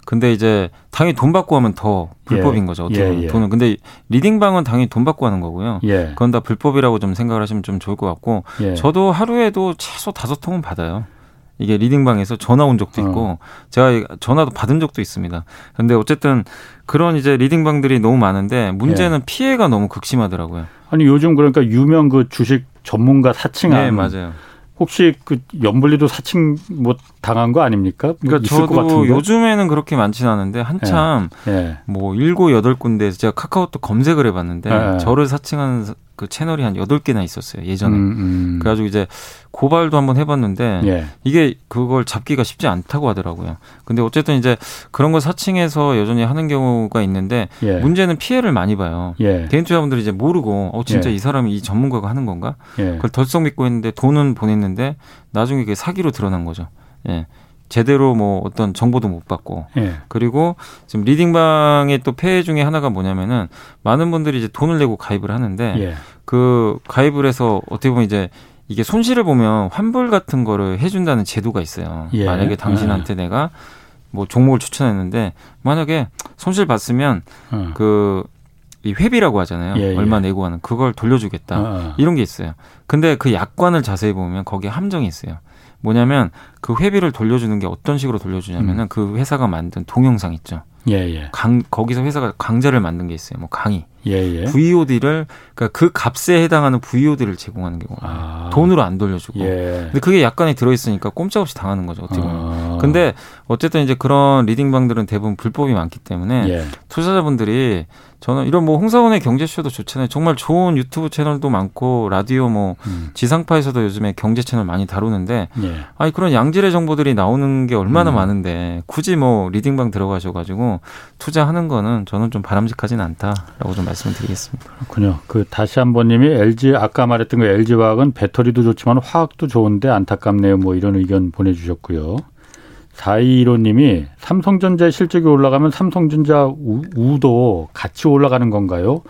근데 이제 당연히 돈 받고 하면 더 불법인 예. 거죠. 어떻게 보면 예, 예. 돈은. 근데 리딩방은 당연히 돈 받고 하는 거고요. 예. 그건 다 불법이라고 좀 생각을 하시면 좀 좋을 것 같고 예. 저도 하루에도 최소 다섯 통은 받아요. 이게 리딩방에서 전화 온 적도 있고 어. 제가 전화도 받은 적도 있습니다. 근데 어쨌든 그런 이제 리딩방들이 너무 많은데 문제는 예. 피해가 너무 극심하더라고요. 아니 요즘 그러니까 유명 그 주식 전문가 사칭한 네, 맞아요. 혹시 그 연불리도 사칭 뭐 당한 거 아닙니까? 뭐 그러니까 저도 요즘에는 그렇게 많지는 않은데 한참 예. 예. 뭐 일곱 여덟 군데에서 제가 카카오톡 검색을 해봤는데 예. 저를 사칭하는 그 채널이 한 여덟 개나 있었어요 예전에. 음, 음. 그래가지고 이제 고발도 한번 해봤는데 예. 이게 그걸 잡기가 쉽지 않다고 하더라고요. 근데 어쨌든 이제 그런 거 사칭해서 여전히 하는 경우가 있는데 예. 문제는 피해를 많이 봐요. 예. 개인 투자분들이 이제 모르고 어 진짜 예. 이 사람이 이 전문가가 하는 건가? 예. 그걸 덜썩 믿고 했는데 돈은 보냈는데 나중에 그게 사기로 드러난 거죠. 예. 제대로 뭐 어떤 정보도 못 받고 예. 그리고 지금 리딩방의 또 폐해 중에 하나가 뭐냐면은 많은 분들이 이제 돈을 내고 가입을 하는데 예. 그 가입을 해서 어떻게 보면 이제 이게 손실을 보면 환불 같은 거를 해준다는 제도가 있어요. 예. 만약에 당신한테 예. 내가 뭐 종목을 추천했는데 만약에 손실 봤으면 어. 그이 회비라고 하잖아요. 예, 예. 얼마 내고 하는 그걸 돌려주겠다. 어, 어. 이런 게 있어요. 근데 그 약관을 자세히 보면 거기에 함정이 있어요. 뭐냐면 그 회비를 돌려주는 게 어떤 식으로 돌려주냐면은 음. 그 회사가 만든 동영상 있죠. 예, 예. 강 거기서 회사가 강자를 만든 게 있어요. 뭐 강의. 예, 예. VOD를 그러니까 그 값에 해당하는 VOD를 제공하는 경우가 아. 돈으로 안 돌려주고. 예. 근데 그게 약간이 들어 있으니까 꼼짝없이 당하는 거죠. 어떻게 보면. 아. 근데 어쨌든 이제 그런 리딩방들은 대부분 불법이 많기 때문에 예. 투자자분들이 저는 이런 뭐 홍사원의 경제쇼도 좋잖아요. 정말 좋은 유튜브 채널도 많고 라디오 뭐 음. 지상파에서도 요즘에 경제 채널 많이 다루는데 예. 아니 그런 양질의 정보들이 나오는 게 얼마나 음. 많은데 굳이 뭐 리딩방 들어가셔가지고 투자하는 거는 저는 좀 바람직하진 않다라고 좀 말씀 을 드리겠습니다. 그렇군요. 그 다시 한번님이 LG 아까 말했던 거 LG 화학은 배터리도 좋지만 화학도 좋은데 안타깝네요. 뭐 이런 의견 보내주셨고요. 4215님이 삼성전자의 실적이 올라가면 삼성전자 우, 도 같이 올라가는 건가요?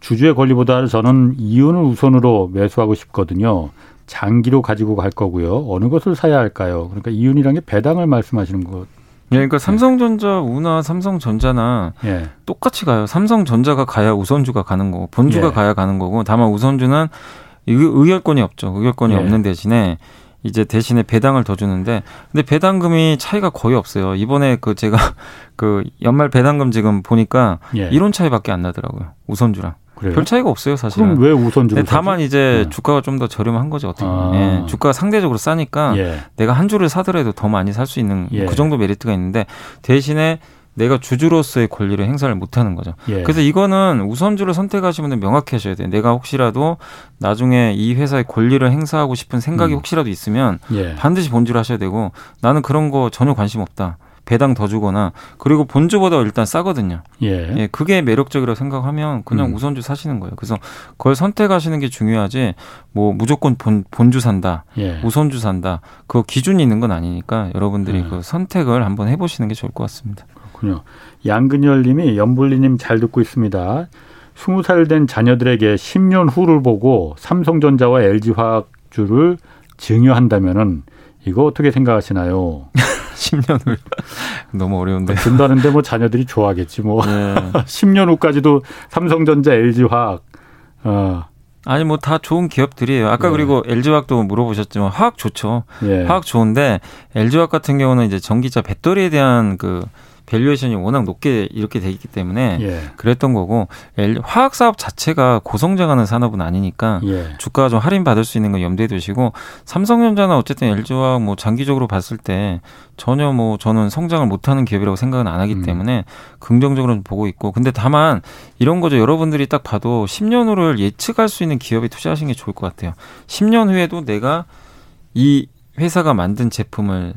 주주의 권리보다 저는 이윤을 우선으로 매수하고 싶거든요. 장기로 가지고 갈 거고요. 어느 것을 사야 할까요? 그러니까 이윤이란 게 배당을 말씀하시는 것. 예, 그러니까 삼성전자 우나 삼성전자나 예. 똑같이 가요. 삼성전자가 가야 우선주가 가는 거고 본주가 예. 가야 가는 거고 다만 우선주는 의결권이 없죠. 의결권이 예. 없는 대신에 이제 대신에 배당을 더 주는데 근데 배당금이 차이가 거의 없어요. 이번에 그 제가 *laughs* 그 연말 배당금 지금 보니까 예. 이론 차이밖에 안 나더라고요. 우선주랑. 그래요? 별 차이가 없어요, 사실은. 그럼 왜 우선주를 다만 이제 예. 주가가 좀 더 저렴한 거죠, 어떻게 보면. 아. 예. 주가가 상대적으로 싸니까 예. 내가 한 주를 사더라도 더 많이 살 수 있는 예. 그 정도 메리트가 있는데 대신에 내가 주주로서의 권리를 행사를 못하는 거죠. 예. 그래서 이거는 우선주를 선택하시면 하셔야 돼요. 내가 혹시라도 나중에 이 회사의 권리를 행사하고 싶은 생각이 음. 혹시라도 있으면 예. 반드시 본주를 하셔야 되고 나는 그런 거 전혀 관심 없다. 배당 더 주거나 그리고 본주보다 일단 싸거든요. 예. 예 그게 매력적이라고 생각하면 그냥 음. 우선주 사시는 거예요. 그래서 그걸 선택하시는 게 중요하지 뭐 무조건 본, 본주 산다, 예. 우선주 산다. 그 기준이 있는 건 아니니까 여러분들이 음. 그 선택을 한번 해보시는 게 좋을 것 같습니다. 그렇군요. 양근열 님이 연불리 님 잘 듣고 있습니다. 20살 된 자녀들에게 10년 후를 보고 삼성전자와 LG화학주를 증여한다면은 이거 어떻게 생각하시나요? *laughs* 10년 후 *laughs* 너무 어려운데. 준다는데 뭐 자녀들이 좋아하겠지 뭐. 네. *laughs* 10년 후까지도 삼성전자, LG화학 어. 아니 뭐 다 좋은 기업들이에요. 아까 네. 그리고 LG화학도 물어보셨지만 화학 좋죠. 네. 화학 좋은데 LG화학 같은 경우는 이제 전기차 배터리에 대한 그 밸류에이션이 워낙 높게 이렇게 돼 있기 때문에 예. 그랬던 거고 화학 사업 자체가 고성장하는 산업은 아니니까 예. 주가가 좀 할인 받을 수 있는 건 염두에 두시고 삼성전자나 어쨌든 LG화학 뭐 장기적으로 봤을 때 전혀 뭐 저는 성장을 못하는 기업이라고 생각은 안 하기 음. 때문에 긍정적으로 보고 있고 근데 다만 이런 거죠 여러분들이 딱 봐도 10년 후를 예측할 수 있는 기업에 투자하시는 게 좋을 것 같아요 10년 후에도 내가 이 회사가 만든 제품을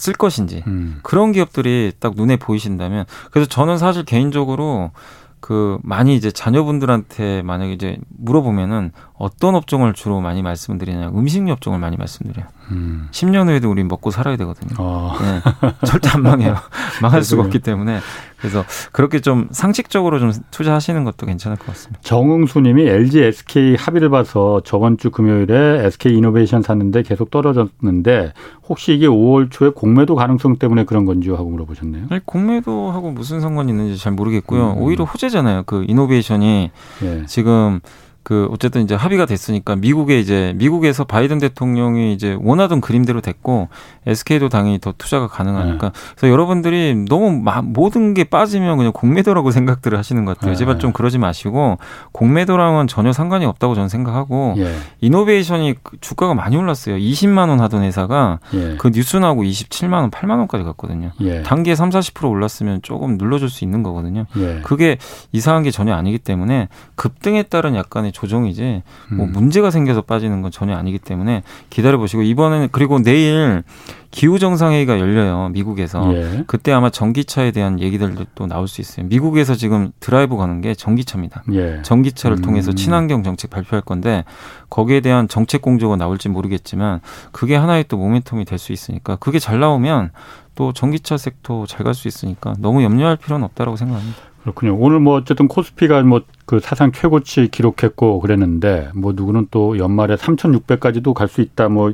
쓸 것인지 음. 그런 기업들이 딱 눈에 보이신다면 그래서 저는 사실 개인적으로 그 많이 이제 자녀분들한테 만약에 이제 물어보면은 어떤 업종을 주로 많이 말씀드리냐 음식료 업종을 많이 말씀드려요. 음. 10년 후에도 우리 먹고 살아야 되거든요. 어. 네. 절대 안 망해요. *laughs* 망할 수가 없기 때문에 그래서 그렇게 좀 상식적으로 좀 투자하시는 것도 괜찮을 것 같습니다. 정응수님이 LG SK 합의를 봐서 저번 주 금요일에 SK 이노베이션 샀는데 계속 떨어졌는데 혹시 이게 5월 초에 공매도 가능성 때문에 그런 건지 하고 물어보셨네요. 아니, 공매도하고 무슨 상관이 있는지 잘 모르겠고요. 음. 오히려 호재잖아요. 그 이노베이션이 예. 지금 그 어쨌든 이제 합의가 됐으니까 미국에 이제 미국에서 바이든 대통령이 이제 원하던 그림대로 됐고 SK도 당연히 더 투자가 가능하니까 네. 그래서 여러분들이 너무 마, 모든 게 빠지면 그냥 공매도라고 *laughs* 생각들을 하시는 것 같아요. 네. 제발 좀 그러지 마시고 공매도랑은 전혀 상관이 없다고 저는 생각하고 예. 이노베이션이 그 주가가 많이 올랐어요. 20만 원 하던 회사가 예. 그 뉴스 나오고 27만 원, 8만 원까지 갔거든요. 예. 단기에 3, 40% 올랐으면 조금 눌러줄 수 있는 거거든요. 예. 그게 이상한 게 전혀 아니기 때문에 급등에 따른 약간의 조정이지 뭐 음. 문제가 생겨서 빠지는 건 전혀 아니기 때문에 기다려 보시고 이번에는 그리고 내일 기후 정상회의가 열려요 미국에서 예. 그때 아마 전기차에 대한 얘기들도 또 나올 수 있어요. 미국에서 지금 드라이브 가는 게 전기차입니다. 예. 전기차를 음. 통해서 친환경 정책 발표할 건데 거기에 대한 정책 공조가 나올지 모르겠지만 그게 하나의 또 모멘텀이 될 수 있으니까 그게 잘 나오면 또 전기차 섹터 잘 갈 수 있으니까 너무 염려할 필요는 없다라고 생각합니다. 그렇군요. 오늘 뭐 어쨌든 코스피가 뭐 그 사상 최고치 기록했고 그랬는데 뭐 누구는 또 연말에 3,600까지도 갈 수 있다 뭐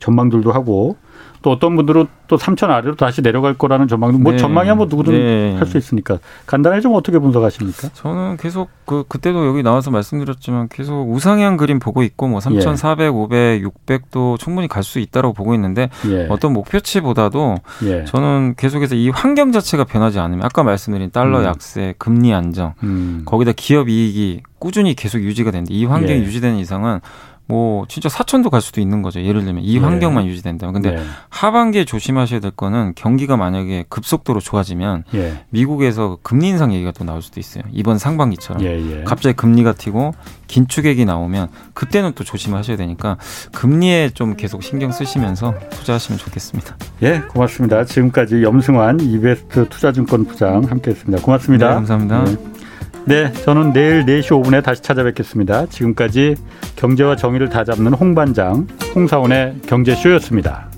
전망들도 하고 또 어떤 분들은 또 3천 아래로 다시 내려갈 거라는 전망도 뭐 네. 전망이야 뭐 누구든 네. 할수 있으니까 간단하게 좀 어떻게 분석하십니까? 저는 계속 그 그때도 여기 나와서 말씀드렸지만 계속 우상향 그림 보고 있고 뭐 3,400, 예. 500, 600도 충분히 갈 수 있다라고 보고 있는데 예. 어떤 목표치보다도 예. 저는 계속해서 이 환경 자체가 변하지 않으면 아까 말씀드린 달러 음. 약세, 금리 안정, 음. 거기다 기업 이익이 꾸준히 계속 유지가 되는데 이 환경이 예. 유지되는 이상은 뭐 진짜 사천도 갈 수도 있는 거죠. 예를 들면 이 네. 환경만 네. 유지된다면. 근데 네. 하반기에 조심하셔야 될 거는 경기가 만약에 급속도로 좋아지면 예. 미국에서 금리 인상 얘기가 또 나올 수도 있어요. 이번 상반기처럼 예, 예. 갑자기 금리가 튀고 긴축액이 나오면 그때는 또 조심하셔야 되니까 금리에 좀 계속 신경 쓰시면서 투자하시면 좋겠습니다. 예, 고맙습니다. 지금까지 염승환 이베스트 투자증권 부장 함께했습니다. 고맙습니다. 네, 감사합니다. 네. 네, 저는 내일 4시 5분에 다시 찾아뵙겠습니다. 지금까지 경제와 정의를 다잡는 홍반장, 홍사원의 경제쇼였습니다.